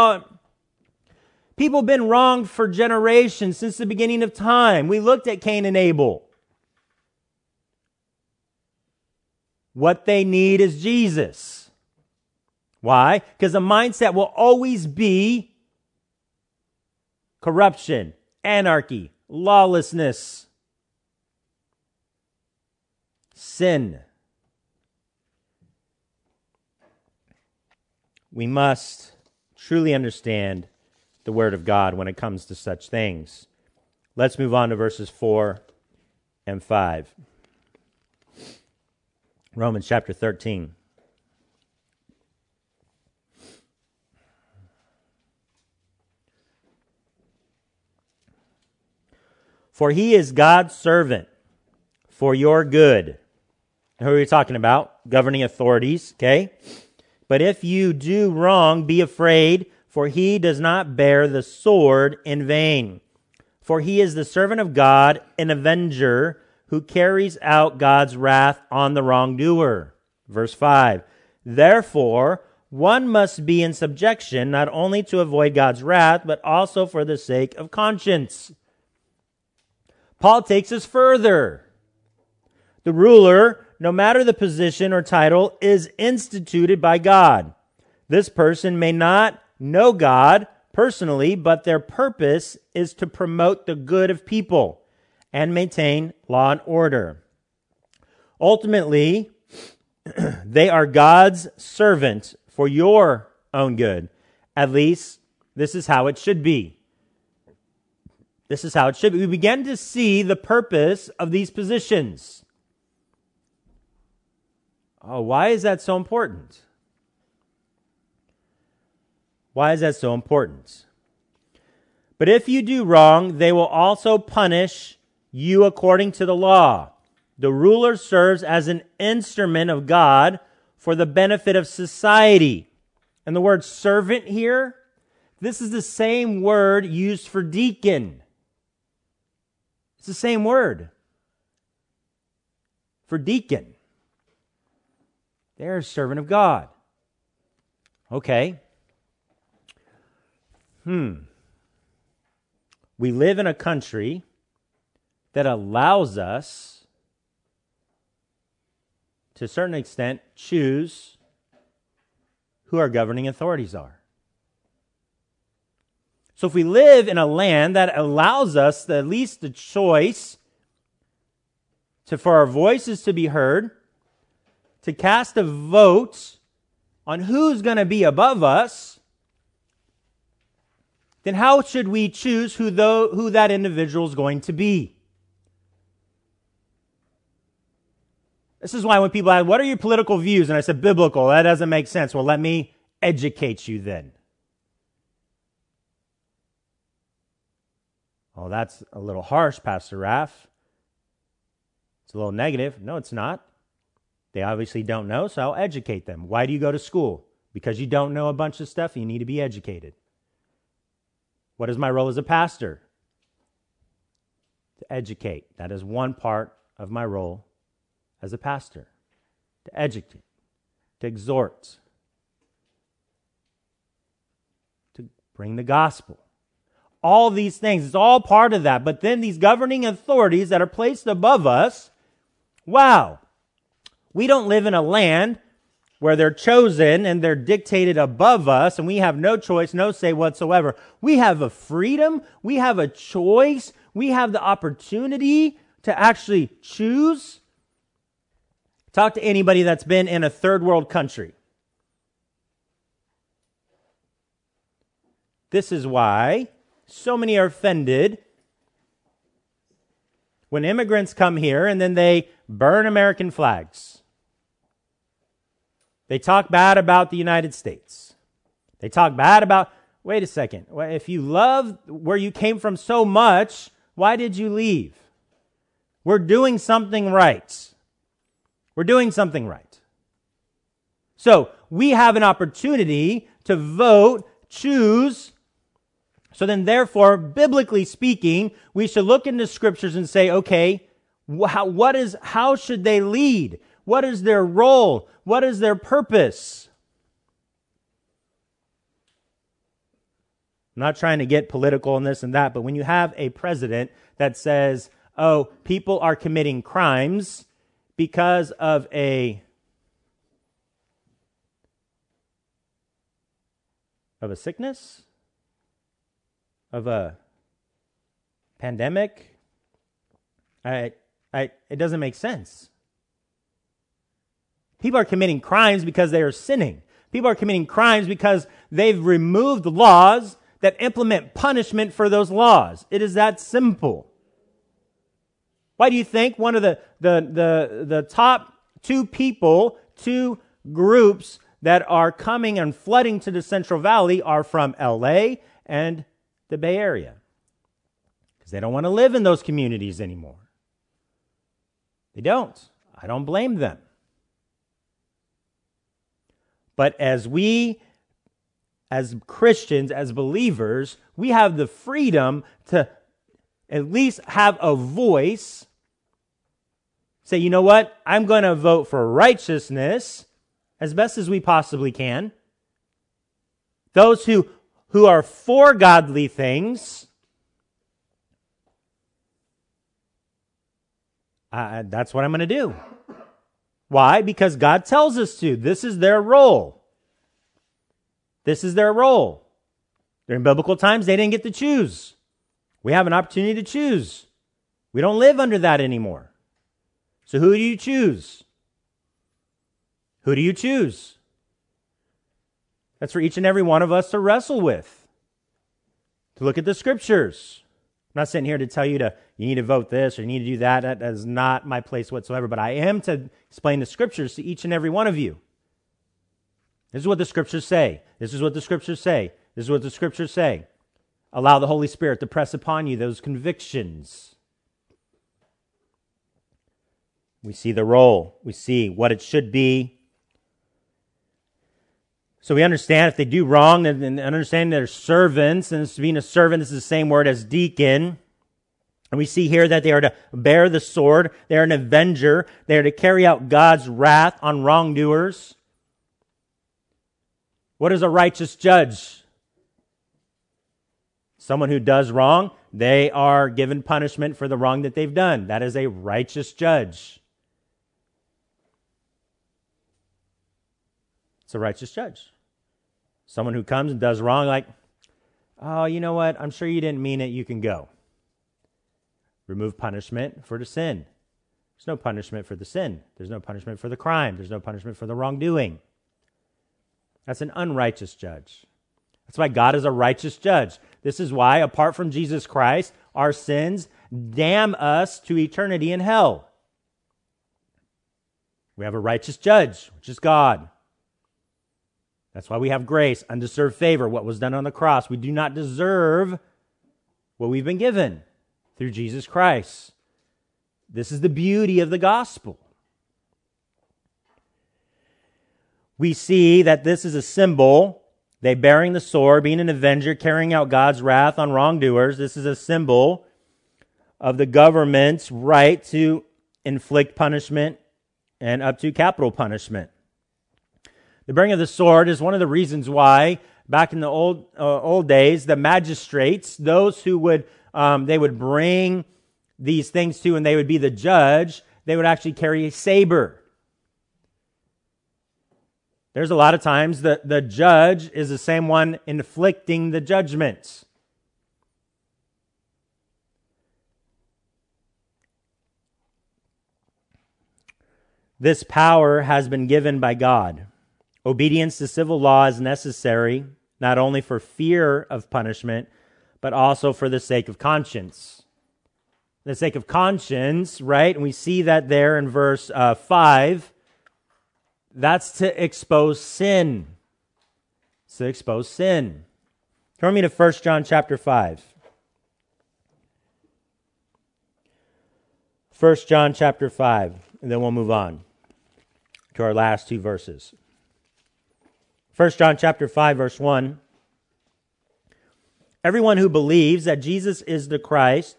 People have been wronged for generations since the beginning of time. We looked at Cain and Abel. What they need is Jesus. Why? Because the mindset will always be corruption, anarchy, lawlessness sin. We must truly understand the Word of God when it comes to such things. Let's move on to verses 4 and 5. Romans chapter 13. For he is God's servant for your good who are we talking about? Governing authorities, okay? But if you do wrong, be afraid, for he does not bear the sword in vain. For he is the servant of God, an avenger who carries out God's wrath on the wrongdoer. Verse 5. Therefore, one must be in subjection not only to avoid God's wrath, but also for the sake of conscience. Paul takes us further. The ruler no matter the position or title, is instituted by God. This person may not know God personally, but their purpose is to promote the good of people and maintain law and order. Ultimately, they are God's servant for your own good. At least, this is how it should be. This is how it should be. We begin to see the purpose of these positions. Oh, why is that so important? Why is that so important? But if you do wrong, they will also punish you according to the law. The ruler serves as an instrument of God for the benefit of society. And the word servant here, this is the same word used for deacon. It's the same word for deacon. They're a servant of God. Okay. Hmm. We live in a country that allows us, to a certain extent, choose who our governing authorities are. So if we live in a land that allows us the, at least the choice to, for our voices to be heard, to cast a vote on who's going to be above us, then how should we choose who, who that individual is going to be? This is why when people ask, what are your political views? And I said, biblical. That doesn't make sense. Well, let me educate you then. Oh, that's a little harsh, Pastor Raff. It's a little negative. No, it's not. They obviously don't know, so I'll educate them. Why do you go to school? Because you don't know a bunch of stuff, you need to be educated. What is my role as a pastor? To educate. That is one part of my role as a pastor. To educate, to exhort, to bring the gospel. All these things, it's all part of that. But then these governing authorities that are placed above us, wow, we don't live in a land where they're chosen and they're dictated above us and we have no choice, no say whatsoever. We have a freedom. We have a choice. We have the opportunity to actually choose. Talk to anybody that's been in a third world country. This is why so many are offended when immigrants come here and then they burn American flags. They talk bad about the United States. They talk bad about, wait a second, if you love where you came from so much, why did you leave? We're doing something right. We're doing something right. So we have an opportunity to vote, choose. So then, therefore, biblically speaking, we should look into scriptures and say, okay, how, what is, how should they lead? What is their role? What is their purpose? I'm not trying to get political and this and that, but when you have a president that says, oh, people are committing crimes because of a of a sickness, of a pandemic, I, I, it doesn't make sense. People are committing crimes because they are sinning. People are committing crimes because they've removed laws that implement punishment for those laws. It is that simple. Why do you think one of the, the, the, the top two people, two groups that are coming and flooding to the Central Valley are from LA and the Bay Area? Because they don't want to live in those communities anymore. They don't. I don't blame them. But as we, as Christians, as believers, we have the freedom to at least have a voice. Say, you know what? I'm going to vote for righteousness as best as we possibly can. Those who, who are for godly things, uh, that's what I'm going to do. Why? Because God tells us to. This is their role. This is their role. During biblical times, they didn't get to choose. We have an opportunity to choose. We don't live under that anymore. So who do you choose? Who do you choose? That's for each and every one of us to wrestle with, to look at the scriptures. I'm not sitting here to tell you to you need to vote this or you need to do that. That is not my place whatsoever. But I am to explain the scriptures to each and every one of you. This is what the scriptures say. This is what the scriptures say. This is what the scriptures say. Allow the Holy Spirit to press upon you those convictions. We see the role. We see what it should be. So we understand if they do wrong and, understand they're servants, and being a servant this is the same word as deacon. And we see here that they are to bear the sword. They are an avenger. They are to carry out God's wrath on wrongdoers. What is a righteous judge? Someone who does wrong, they are given punishment for the wrong that they've done. That is a righteous judge. It's a righteous judge. Someone who comes and does wrong, like, oh, you know what? I'm sure you didn't mean it. You can go. Remove punishment for the sin. There's no punishment for the sin. There's no punishment for the crime. There's no punishment for the wrongdoing. That's an unrighteous judge. That's why God is a righteous judge. This is why, apart from Jesus Christ, our sins damn us to eternity in hell. We have a righteous judge, which is God. That's why we have grace, undeserved favor, what was done on the cross. We do not deserve what we've been given through Jesus Christ. This is the beauty of the gospel. We see that this is a symbol, they bearing the sword, being an avenger, carrying out God's wrath on wrongdoers. This is a symbol of the government's right to inflict punishment and up to capital punishment. The bearing of the sword is one of the reasons why, back in the old uh, old days, the magistrates, those who would um, they would bring these things to, and they would be the judge. They would actually carry a saber. There's a lot of times that the judge is the same one inflicting the judgments. This power has been given by God. Obedience to civil law is necessary not only for fear of punishment, but also for the sake of conscience. The sake of conscience, right? And we see that there in verse uh, 5. That's to expose sin. It's to expose sin. Turn me to 1 John chapter 5. 1 John chapter 5, and then we'll move on to our last two verses. 1 John chapter 5 verse 1 Everyone who believes that Jesus is the Christ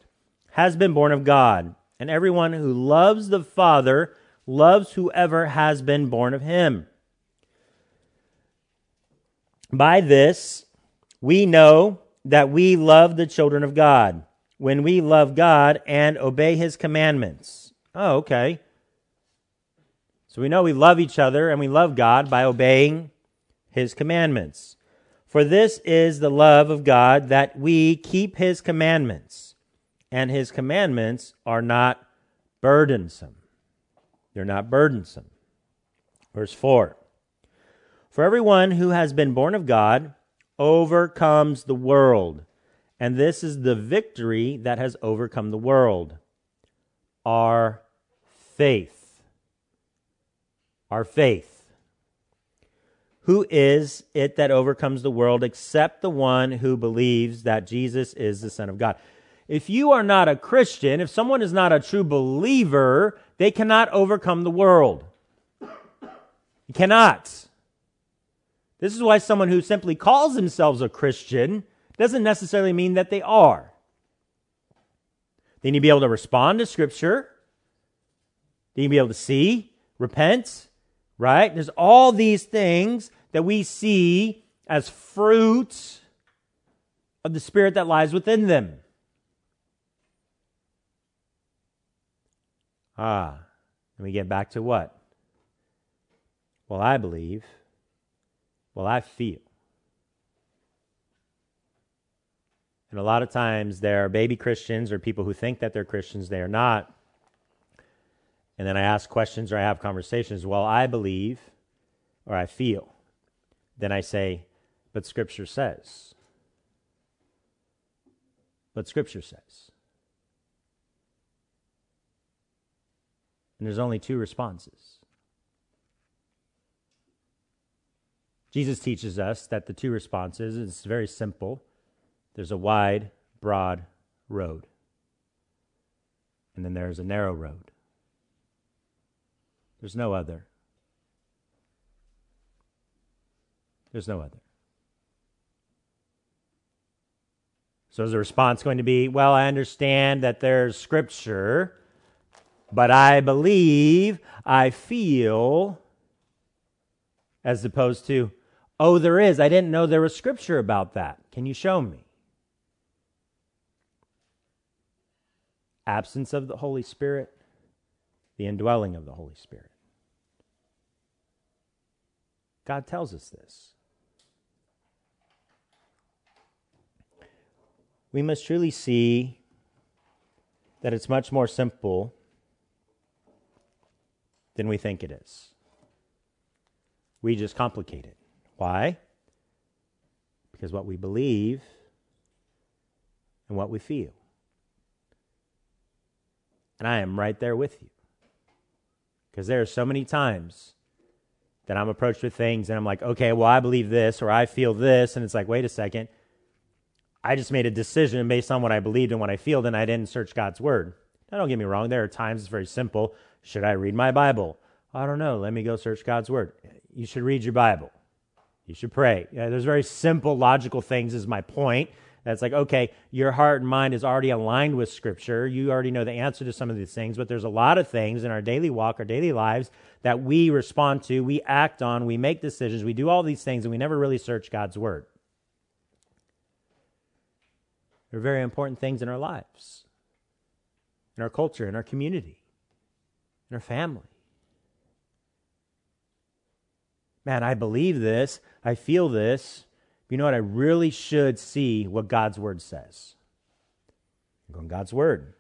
has been born of God, and everyone who loves the Father loves whoever has been born of him. By this we know that we love the children of God when we love God and obey his commandments. Oh, okay. So we know we love each other and we love God by obeying his commandments. For this is the love of God that we keep his commandments, and his commandments are not burdensome. They're not burdensome. Verse 4 For everyone who has been born of God overcomes the world, and this is the victory that has overcome the world our faith. Our faith. Who is it that overcomes the world except the one who believes that Jesus is the Son of God? If you are not a Christian, if someone is not a true believer, they cannot overcome the world. You cannot. This is why someone who simply calls themselves a Christian doesn't necessarily mean that they are. They need to be able to respond to Scripture. They need to be able to see, repent, right? There's all these things that we see as fruit of the Spirit that lies within them. Ah, and we get back to what? Well, I believe. Well, I feel. And a lot of times there are baby Christians or people who think that they're Christians, they are not. And then I ask questions or I have conversations, well, I believe or I feel, then I say, but Scripture says. But Scripture says. And there's only two responses. Jesus teaches us that the two responses is very simple. There's a wide, broad road. And then there's a narrow road. There's no other. There's no other. So is the response going to be, well, I understand that there's scripture, but I believe, I feel, as opposed to, oh, there is. I didn't know there was scripture about that. Can you show me? Absence of the Holy Spirit, the indwelling of the Holy Spirit. God tells us this. We must truly see that it's much more simple than we think it is. We just complicate it. Why? Because what we believe and what we feel. And I am right there with you. Because there are so many times that I'm approached with things and I'm like, okay, well, I believe this or I feel this. And it's like, wait a second. I just made a decision based on what I believed and what I feel, and I didn't search God's word. Now, don't get me wrong. There are times it's very simple. Should I read my Bible? I don't know. Let me go search God's word. You should read your Bible. You should pray. Yeah, there's very simple, logical things, is my point. That's like, okay, your heart and mind is already aligned with Scripture. You already know the answer to some of these things, but there's a lot of things in our daily walk, our daily lives that we respond to, we act on, we make decisions, we do all these things, and we never really search God's Word. They're very important things in our lives, in our culture, in our community, in our family. Man, I believe this, I feel this, you know what? I really should see what God's word says. I'm going God's word.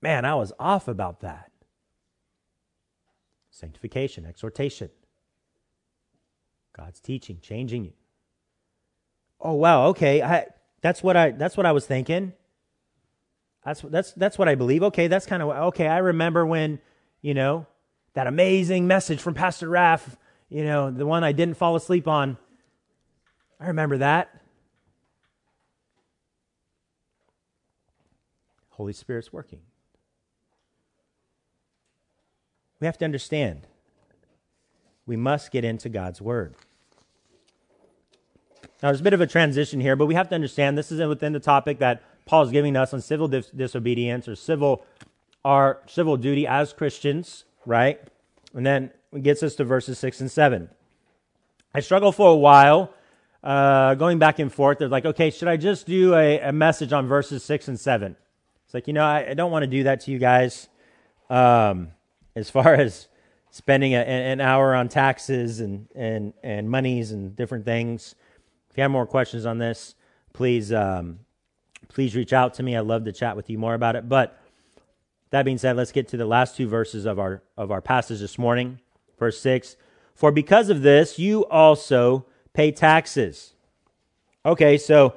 Man, I was off about that. Sanctification, exhortation. God's teaching, changing you. Oh wow, okay. I, that's what I that's what I was thinking. That's that's that's what I believe. Okay, that's kind of okay. I remember when, you know, that amazing message from Pastor Raff you know, the one I didn't fall asleep on. I remember that. Holy Spirit's working. We have to understand we must get into God's Word. Now, there's a bit of a transition here, but we have to understand this is within the topic that Paul is giving us on civil dis- disobedience or civil our civil duty as Christians, right? And then gets us to verses 6 and 7. I struggled for a while uh, going back and forth. They're like, okay, should I just do a, a, message on verses 6 and 7? It's like, you know, I, I don't want to do that to you guys. Um, as far as spending a, an hour on taxes and, and, and monies and different things. If you have more questions on this, please um, please reach out to me. I'd love to chat with you more about it. But that being said, let's get to the last two verses of our of our passage this morning. Verse 6 For because of this, you also pay taxes. Okay, so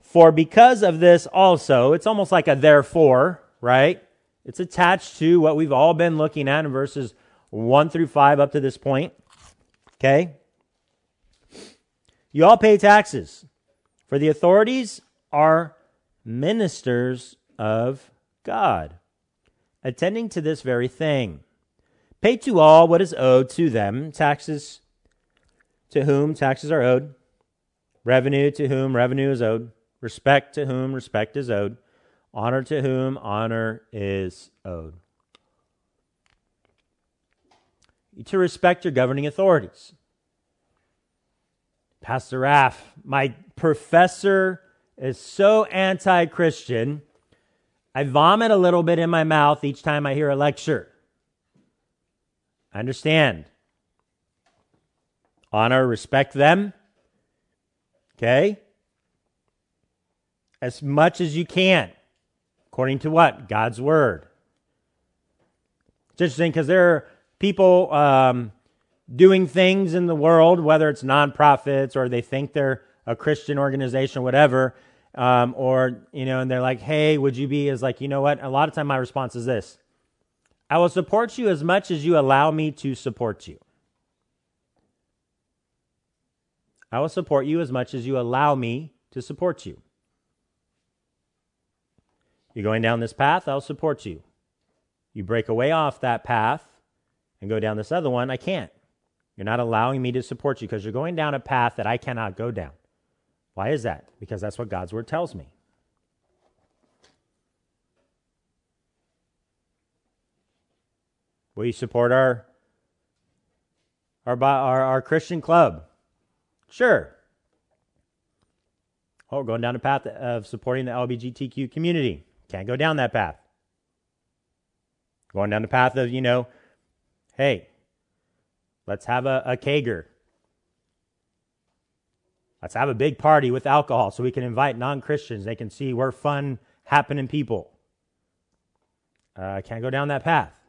for because of this also, it's almost like a therefore, right? It's attached to what we've all been looking at in verses 1 through 5 up to this point. Okay? You all pay taxes, for the authorities are ministers of God, attending to this very thing. Pay to all what is owed to them, taxes to whom taxes are owed, revenue to whom revenue is owed, respect to whom respect is owed, honor to whom honor is owed. To respect your governing authorities. Pastor Raff, my professor is so anti Christian, I vomit a little bit in my mouth each time I hear a lecture. I understand. Honor, respect them. Okay? As much as you can. According to what? God's word. It's interesting because there are people um, doing things in the world, whether it's nonprofits or they think they're a Christian organization, whatever, um, or you know, and they're like, "Hey, would you be?" Is like, you know what? A lot of time, my response is this: I will support you as much as you allow me to support you. I will support you as much as you allow me to support you. You're going down this path, I'll support you. You break away off that path and go down this other one, I can't. You're not allowing me to support you because you're going down a path that I cannot go down. Why is that? Because that's what God's word tells me. You support our our our, our Christian club? Sure. Oh, we're going down the path of supporting the LGBTQ community. Can't go down that path. Going down the path of, you know, hey, let's have a, a kager. Let's have a big party with alcohol so we can invite non Christians. They can see we're fun, happening people. Uh, can't go down that path.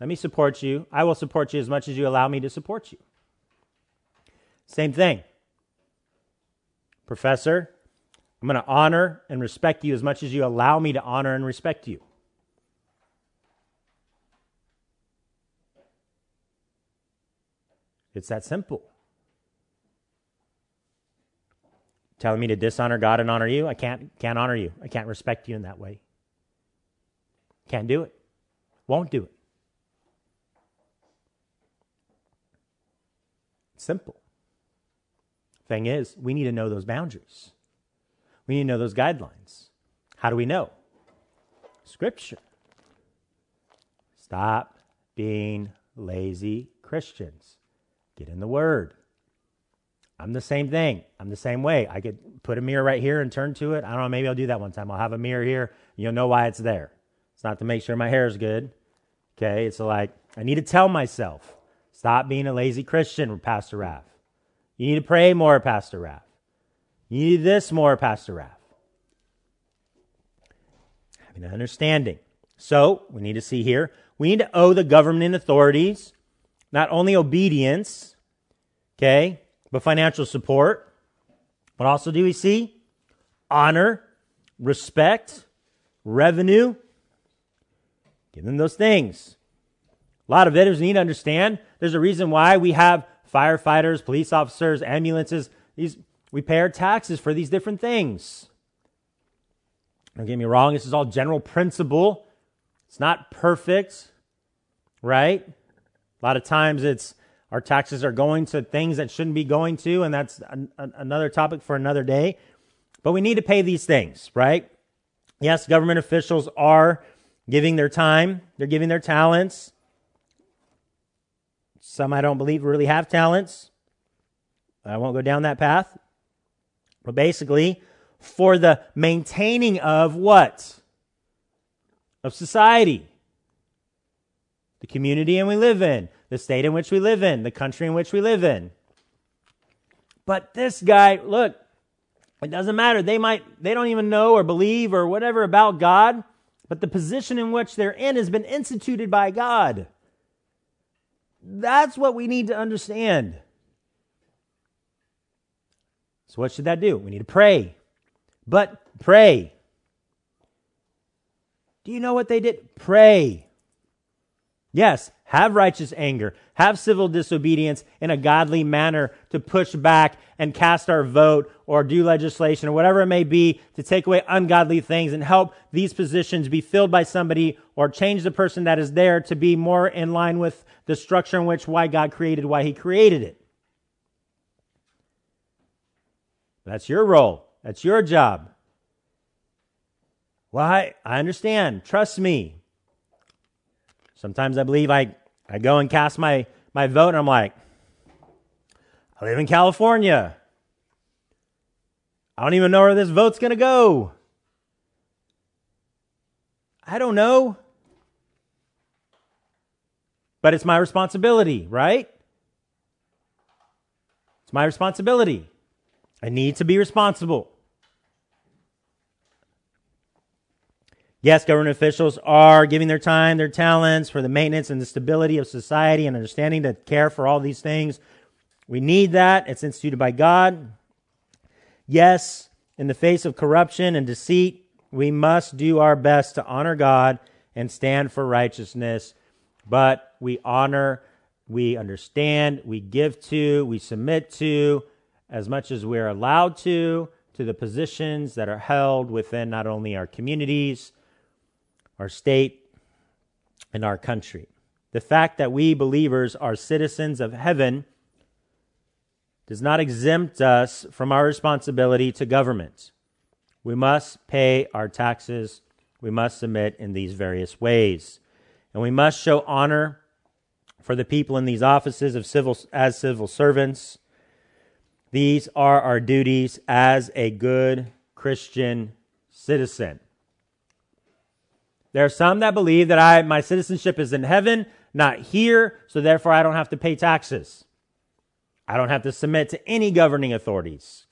Let me support you. I will support you as much as you allow me to support you. Same thing. Professor, I'm going to honor and respect you as much as you allow me to honor and respect you. It's that simple. Telling me to dishonor God and honor you, I can't, can't honor you. I can't respect you in that way. Can't do it. Won't do it. Simple. Thing is, we need to know those boundaries. We need to know those guidelines. How do we know? Scripture. Stop being lazy Christians. Get in the Word. I'm the same thing. I'm the same way. I could put a mirror right here and turn to it. I don't know. Maybe I'll do that one time. I'll have a mirror here. You'll know why it's there. It's not to make sure my hair is good. Okay. It's like, I need to tell myself, stop being a lazy Christian, Pastor Raff. You need to pray more, Pastor Raff. You need this more, Pastor Raff. Having an understanding. So, we need to see here, we need to owe the government and authorities not only obedience, okay, but financial support. What also do we see? Honor, respect, revenue. Give them those things. A lot of veterans need to understand there's a reason why we have firefighters, police officers, ambulances. These, we pay our taxes for these different things. Don't get me wrong, this is all general principle. It's not perfect, right? A lot of times it's our taxes are going to things that shouldn't be going to, and that's an, an, another topic for another day. But we need to pay these things, right? Yes, government officials are giving their time, they're giving their talents, some I don't believe really have talents. I won't go down that path. But basically, for the maintaining of what? Of society. The community in we live in, the state in which we live in, the country in which we live in. But this guy, look, it doesn't matter. They might, they don't even know or believe or whatever about God, but the position in which they're in has been instituted by God. That's what we need to understand. So, what should that do? We need to pray. But pray. Do you know what they did? Pray. Yes, have righteous anger, have civil disobedience in a godly manner to push back and cast our vote or do legislation or whatever it may be to take away ungodly things and help these positions be filled by somebody or change the person that is there to be more in line with the structure in which why God created why he created it. That's your role. That's your job. Why? Well, I understand. Trust me. Sometimes I believe I, I go and cast my, my vote and I'm like, I live in California. I don't even know where this vote's going to go. I don't know. But it's my responsibility, right? It's my responsibility. I need to be responsible. Yes, government officials are giving their time, their talents for the maintenance and the stability of society and understanding to care for all these things. We need that. It's instituted by God. Yes, in the face of corruption and deceit, we must do our best to honor God and stand for righteousness. But we honor, we understand, we give to, we submit to, as much as we're allowed to, to the positions that are held within not only our communities, our state, and our country. The fact that we believers are citizens of heaven does not exempt us from our responsibility to government. We must pay our taxes. We must submit in these various ways. And we must show honor for the people in these offices of civil, as civil servants. These are our duties as a good Christian citizen. There are some that believe that I, my citizenship is in heaven, not here, so therefore I don't have to pay taxes. I don't have to submit to any governing authorities,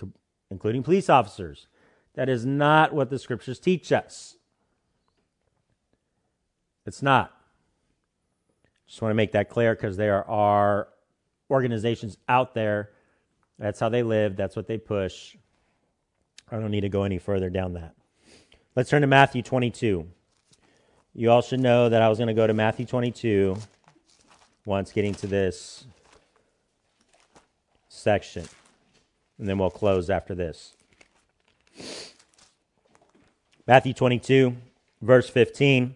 including police officers. That is not what the scriptures teach us. It's not. Just want to make that clear because there are organizations out there. That's how they live, that's what they push. I don't need to go any further down that. Let's turn to Matthew 22. You all should know that I was going to go to Matthew 22 once getting to this section. And then we'll close after this. Matthew 22, verse 15.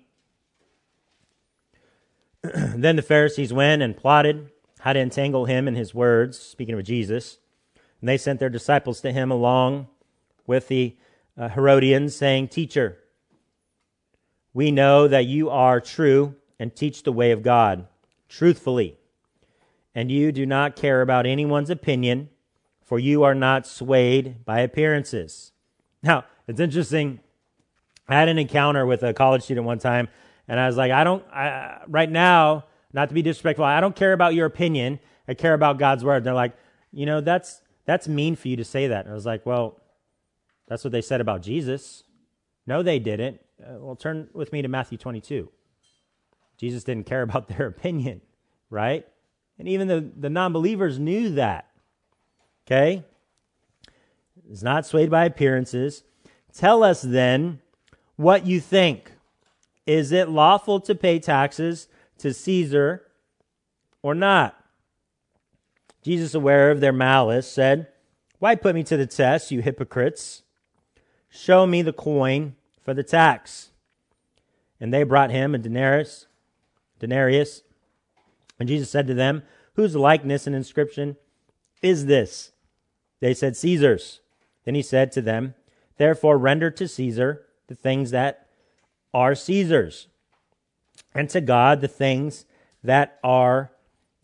then the Pharisees went and plotted how to entangle him in his words, speaking of Jesus. And they sent their disciples to him along with the uh, Herodians, saying, Teacher, we know that you are true and teach the way of God truthfully, and you do not care about anyone's opinion, for you are not swayed by appearances. Now, it's interesting. I had an encounter with a college student one time, and I was like, I don't, I, right now, not to be disrespectful, I don't care about your opinion. I care about God's word. And they're like, you know, that's, that's mean for you to say that. And I was like, well, that's what they said about Jesus. No, they didn't. Uh, well, turn with me to Matthew 22. Jesus didn't care about their opinion, right? And even the, the non believers knew that. Okay? It's not swayed by appearances. Tell us then what you think. Is it lawful to pay taxes to Caesar or not? Jesus, aware of their malice, said, Why put me to the test, you hypocrites? Show me the coin for the tax. And they brought him a denarius, denarius. And Jesus said to them, Whose likeness and inscription is this? They said, Caesar's. Then he said to them, Therefore render to Caesar the things that are Caesar's, and to God the things that are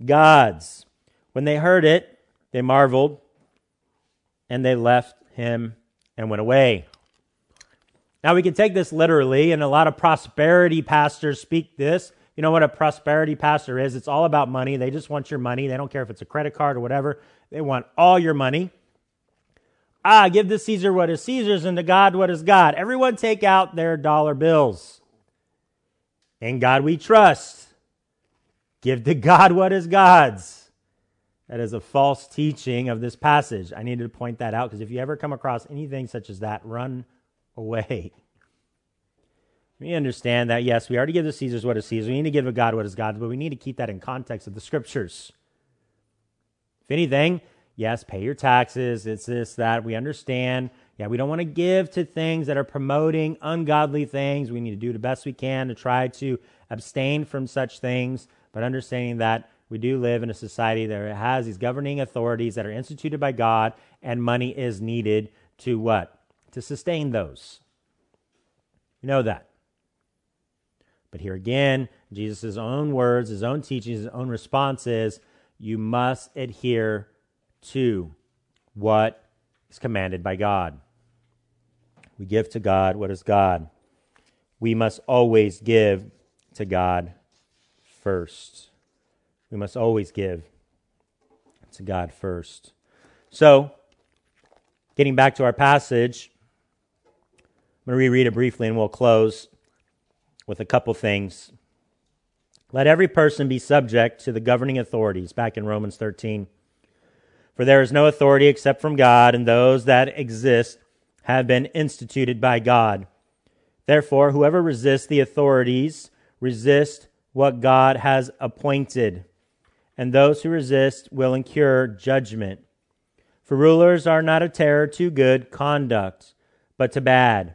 God's. When they heard it, they marveled, and they left him and went away. Now, we can take this literally, and a lot of prosperity pastors speak this. You know what a prosperity pastor is? It's all about money. They just want your money. They don't care if it's a credit card or whatever. They want all your money. Ah, give to Caesar what is Caesar's and to God what is God. Everyone take out their dollar bills. In God we trust. Give to God what is God's. That is a false teaching of this passage. I needed to point that out because if you ever come across anything such as that, run away. We understand that, yes, we already give the Caesars what is Caesar. We need to give to God what is God's, but we need to keep that in context of the scriptures. If anything, yes, pay your taxes. It's this, that. We understand. Yeah, we don't want to give to things that are promoting ungodly things. We need to do the best we can to try to abstain from such things, but understanding that we do live in a society that has these governing authorities that are instituted by God, and money is needed to what? To sustain those. You know that. But here again, Jesus' own words, his own teachings, his own response is you must adhere to what is commanded by God. We give to God what is God. We must always give to God first. We must always give to God first. So, getting back to our passage, I'm going to reread it briefly and we'll close. with a couple things. Let every person be subject to the governing authorities, back in Romans 13. For there is no authority except from God, and those that exist have been instituted by God. Therefore, whoever resists the authorities resist what God has appointed, and those who resist will incur judgment. For rulers are not a terror to good conduct, but to bad.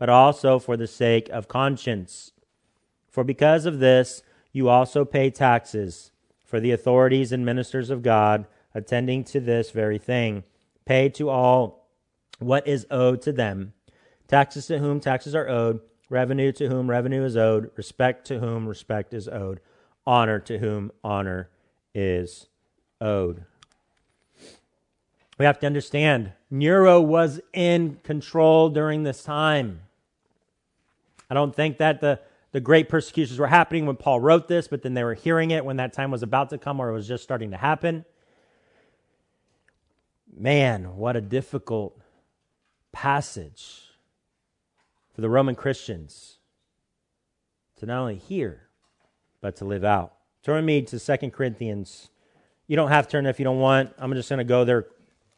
but also for the sake of conscience. For because of this, you also pay taxes, for the authorities and ministers of God, attending to this very thing, pay to all what is owed to them taxes to whom taxes are owed, revenue to whom revenue is owed, respect to whom respect is owed, honor to whom honor is owed. We have to understand Nero was in control during this time. I don't think that the, the great persecutions were happening when Paul wrote this, but then they were hearing it when that time was about to come or it was just starting to happen. Man, what a difficult passage for the Roman Christians to not only hear, but to live out. Turn me to Second Corinthians. You don't have to turn if you don't want. I'm just going to go there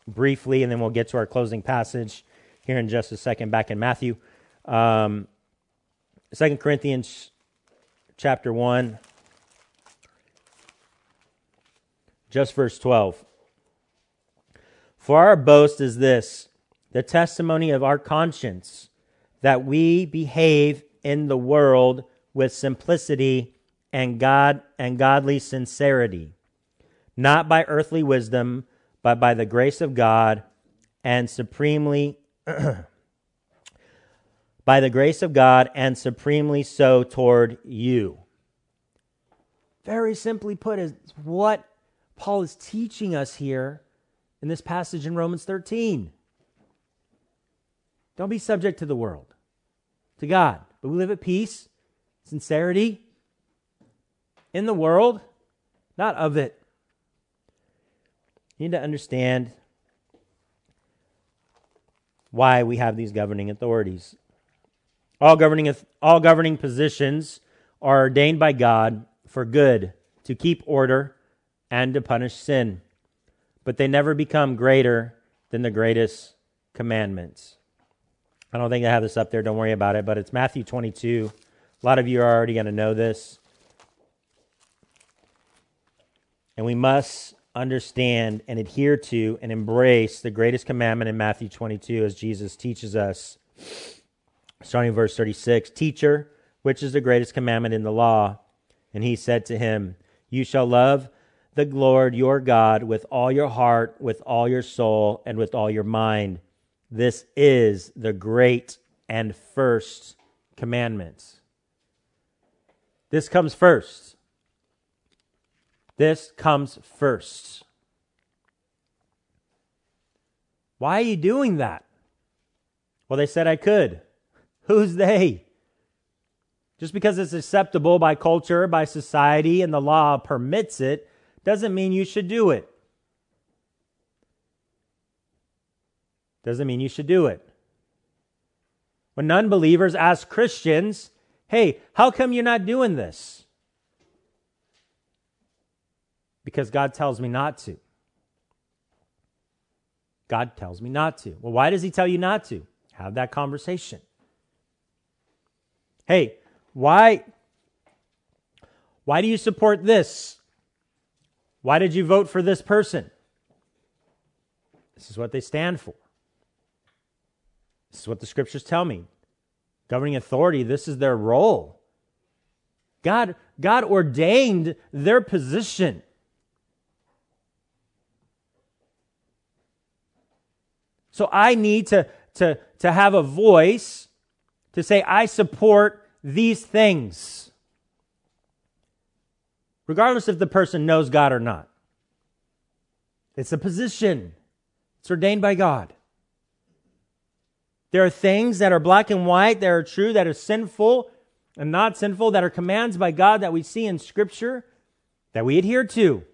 briefly, and then we'll get to our closing passage here in just a second back in Matthew. Um, 2 Corinthians chapter 1, just verse 12. For our boast is this the testimony of our conscience that we behave in the world with simplicity and God and godly sincerity, not by earthly wisdom, but by the grace of God and supremely by the grace of God and supremely so toward you. Very simply put, is what Paul is teaching us here in this passage in Romans 13. Don't be subject to the world, to God, but we live at peace, sincerity in the world, not of it. You need to understand why we have these governing authorities. All governing, all governing positions are ordained by God for good, to keep order, and to punish sin. But they never become greater than the greatest commandments. I don't think I have this up there, don't worry about it, but it's Matthew 22. A lot of you are already going to know this. And we must understand and adhere to and embrace the greatest commandment in Matthew 22 as Jesus teaches us starting verse 36 Teacher, which is the greatest commandment in the law? And he said to him, You shall love the Lord your God with all your heart, with all your soul, and with all your mind. This is the great and first commandment. This comes first. This comes first. Why are you doing that? Well, they said I could. Who's they? Just because it's acceptable by culture, by society, and the law permits it, doesn't mean you should do it. Doesn't mean you should do it. When non believers ask Christians, hey, how come you're not doing this? Because God tells me not to. God tells me not to. Well, why does He tell you not to? Have that conversation. Hey, why why do you support this? Why did you vote for this person? This is what they stand for. This is what the scriptures tell me. Governing authority, this is their role. God, God ordained their position. So I need to, to, to have a voice to say, I support these things, regardless if the person knows God or not. It's a position, it's ordained by God. There are things that are black and white, that are true, that are sinful and not sinful, that are commands by God that we see in Scripture that we adhere to.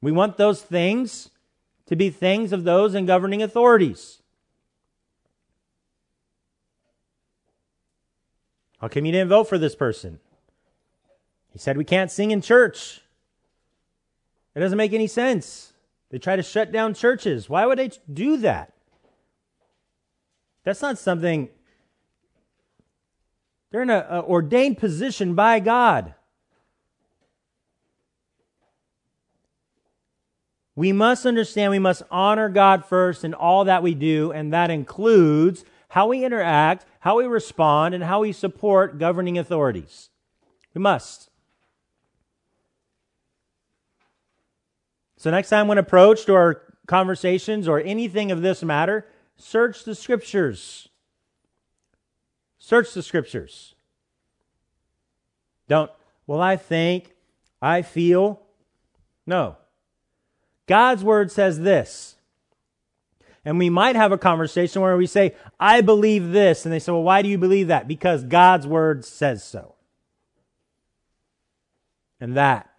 We want those things to be things of those in governing authorities. How come you didn't vote for this person? He said we can't sing in church. It doesn't make any sense. They try to shut down churches. Why would they do that? That's not something. They're in an ordained position by God. We must understand we must honor God first in all that we do, and that includes how we interact, how we respond, and how we support governing authorities. We must. So, next time when approached or conversations or anything of this matter, search the scriptures. Search the scriptures. Don't, well, I think, I feel. No. God's word says this. And we might have a conversation where we say, I believe this. And they say, well, why do you believe that? Because God's word says so. And that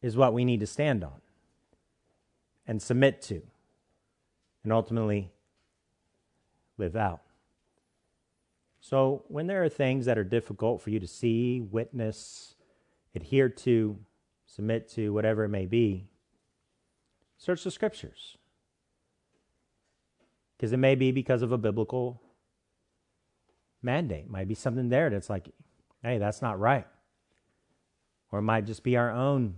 is what we need to stand on and submit to and ultimately live out. So, when there are things that are difficult for you to see, witness, adhere to, submit to, whatever it may be, search the scriptures. Because it may be because of a biblical mandate. Might be something there that's like, hey, that's not right. Or it might just be our own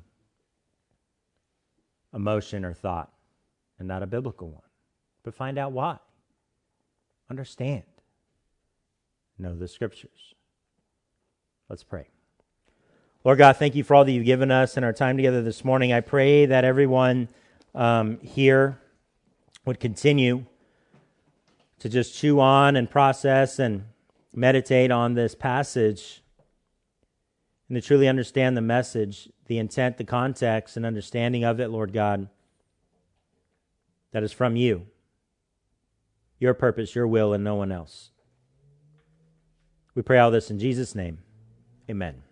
emotion or thought and not a biblical one. But find out why. Understand. Know the scriptures. Let's pray. Lord God, thank you for all that you've given us in our time together this morning. I pray that everyone um, here would continue to just chew on and process and meditate on this passage and to truly understand the message, the intent, the context, and understanding of it, Lord God, that is from you, your purpose, your will, and no one else. We pray all this in Jesus' name. Amen.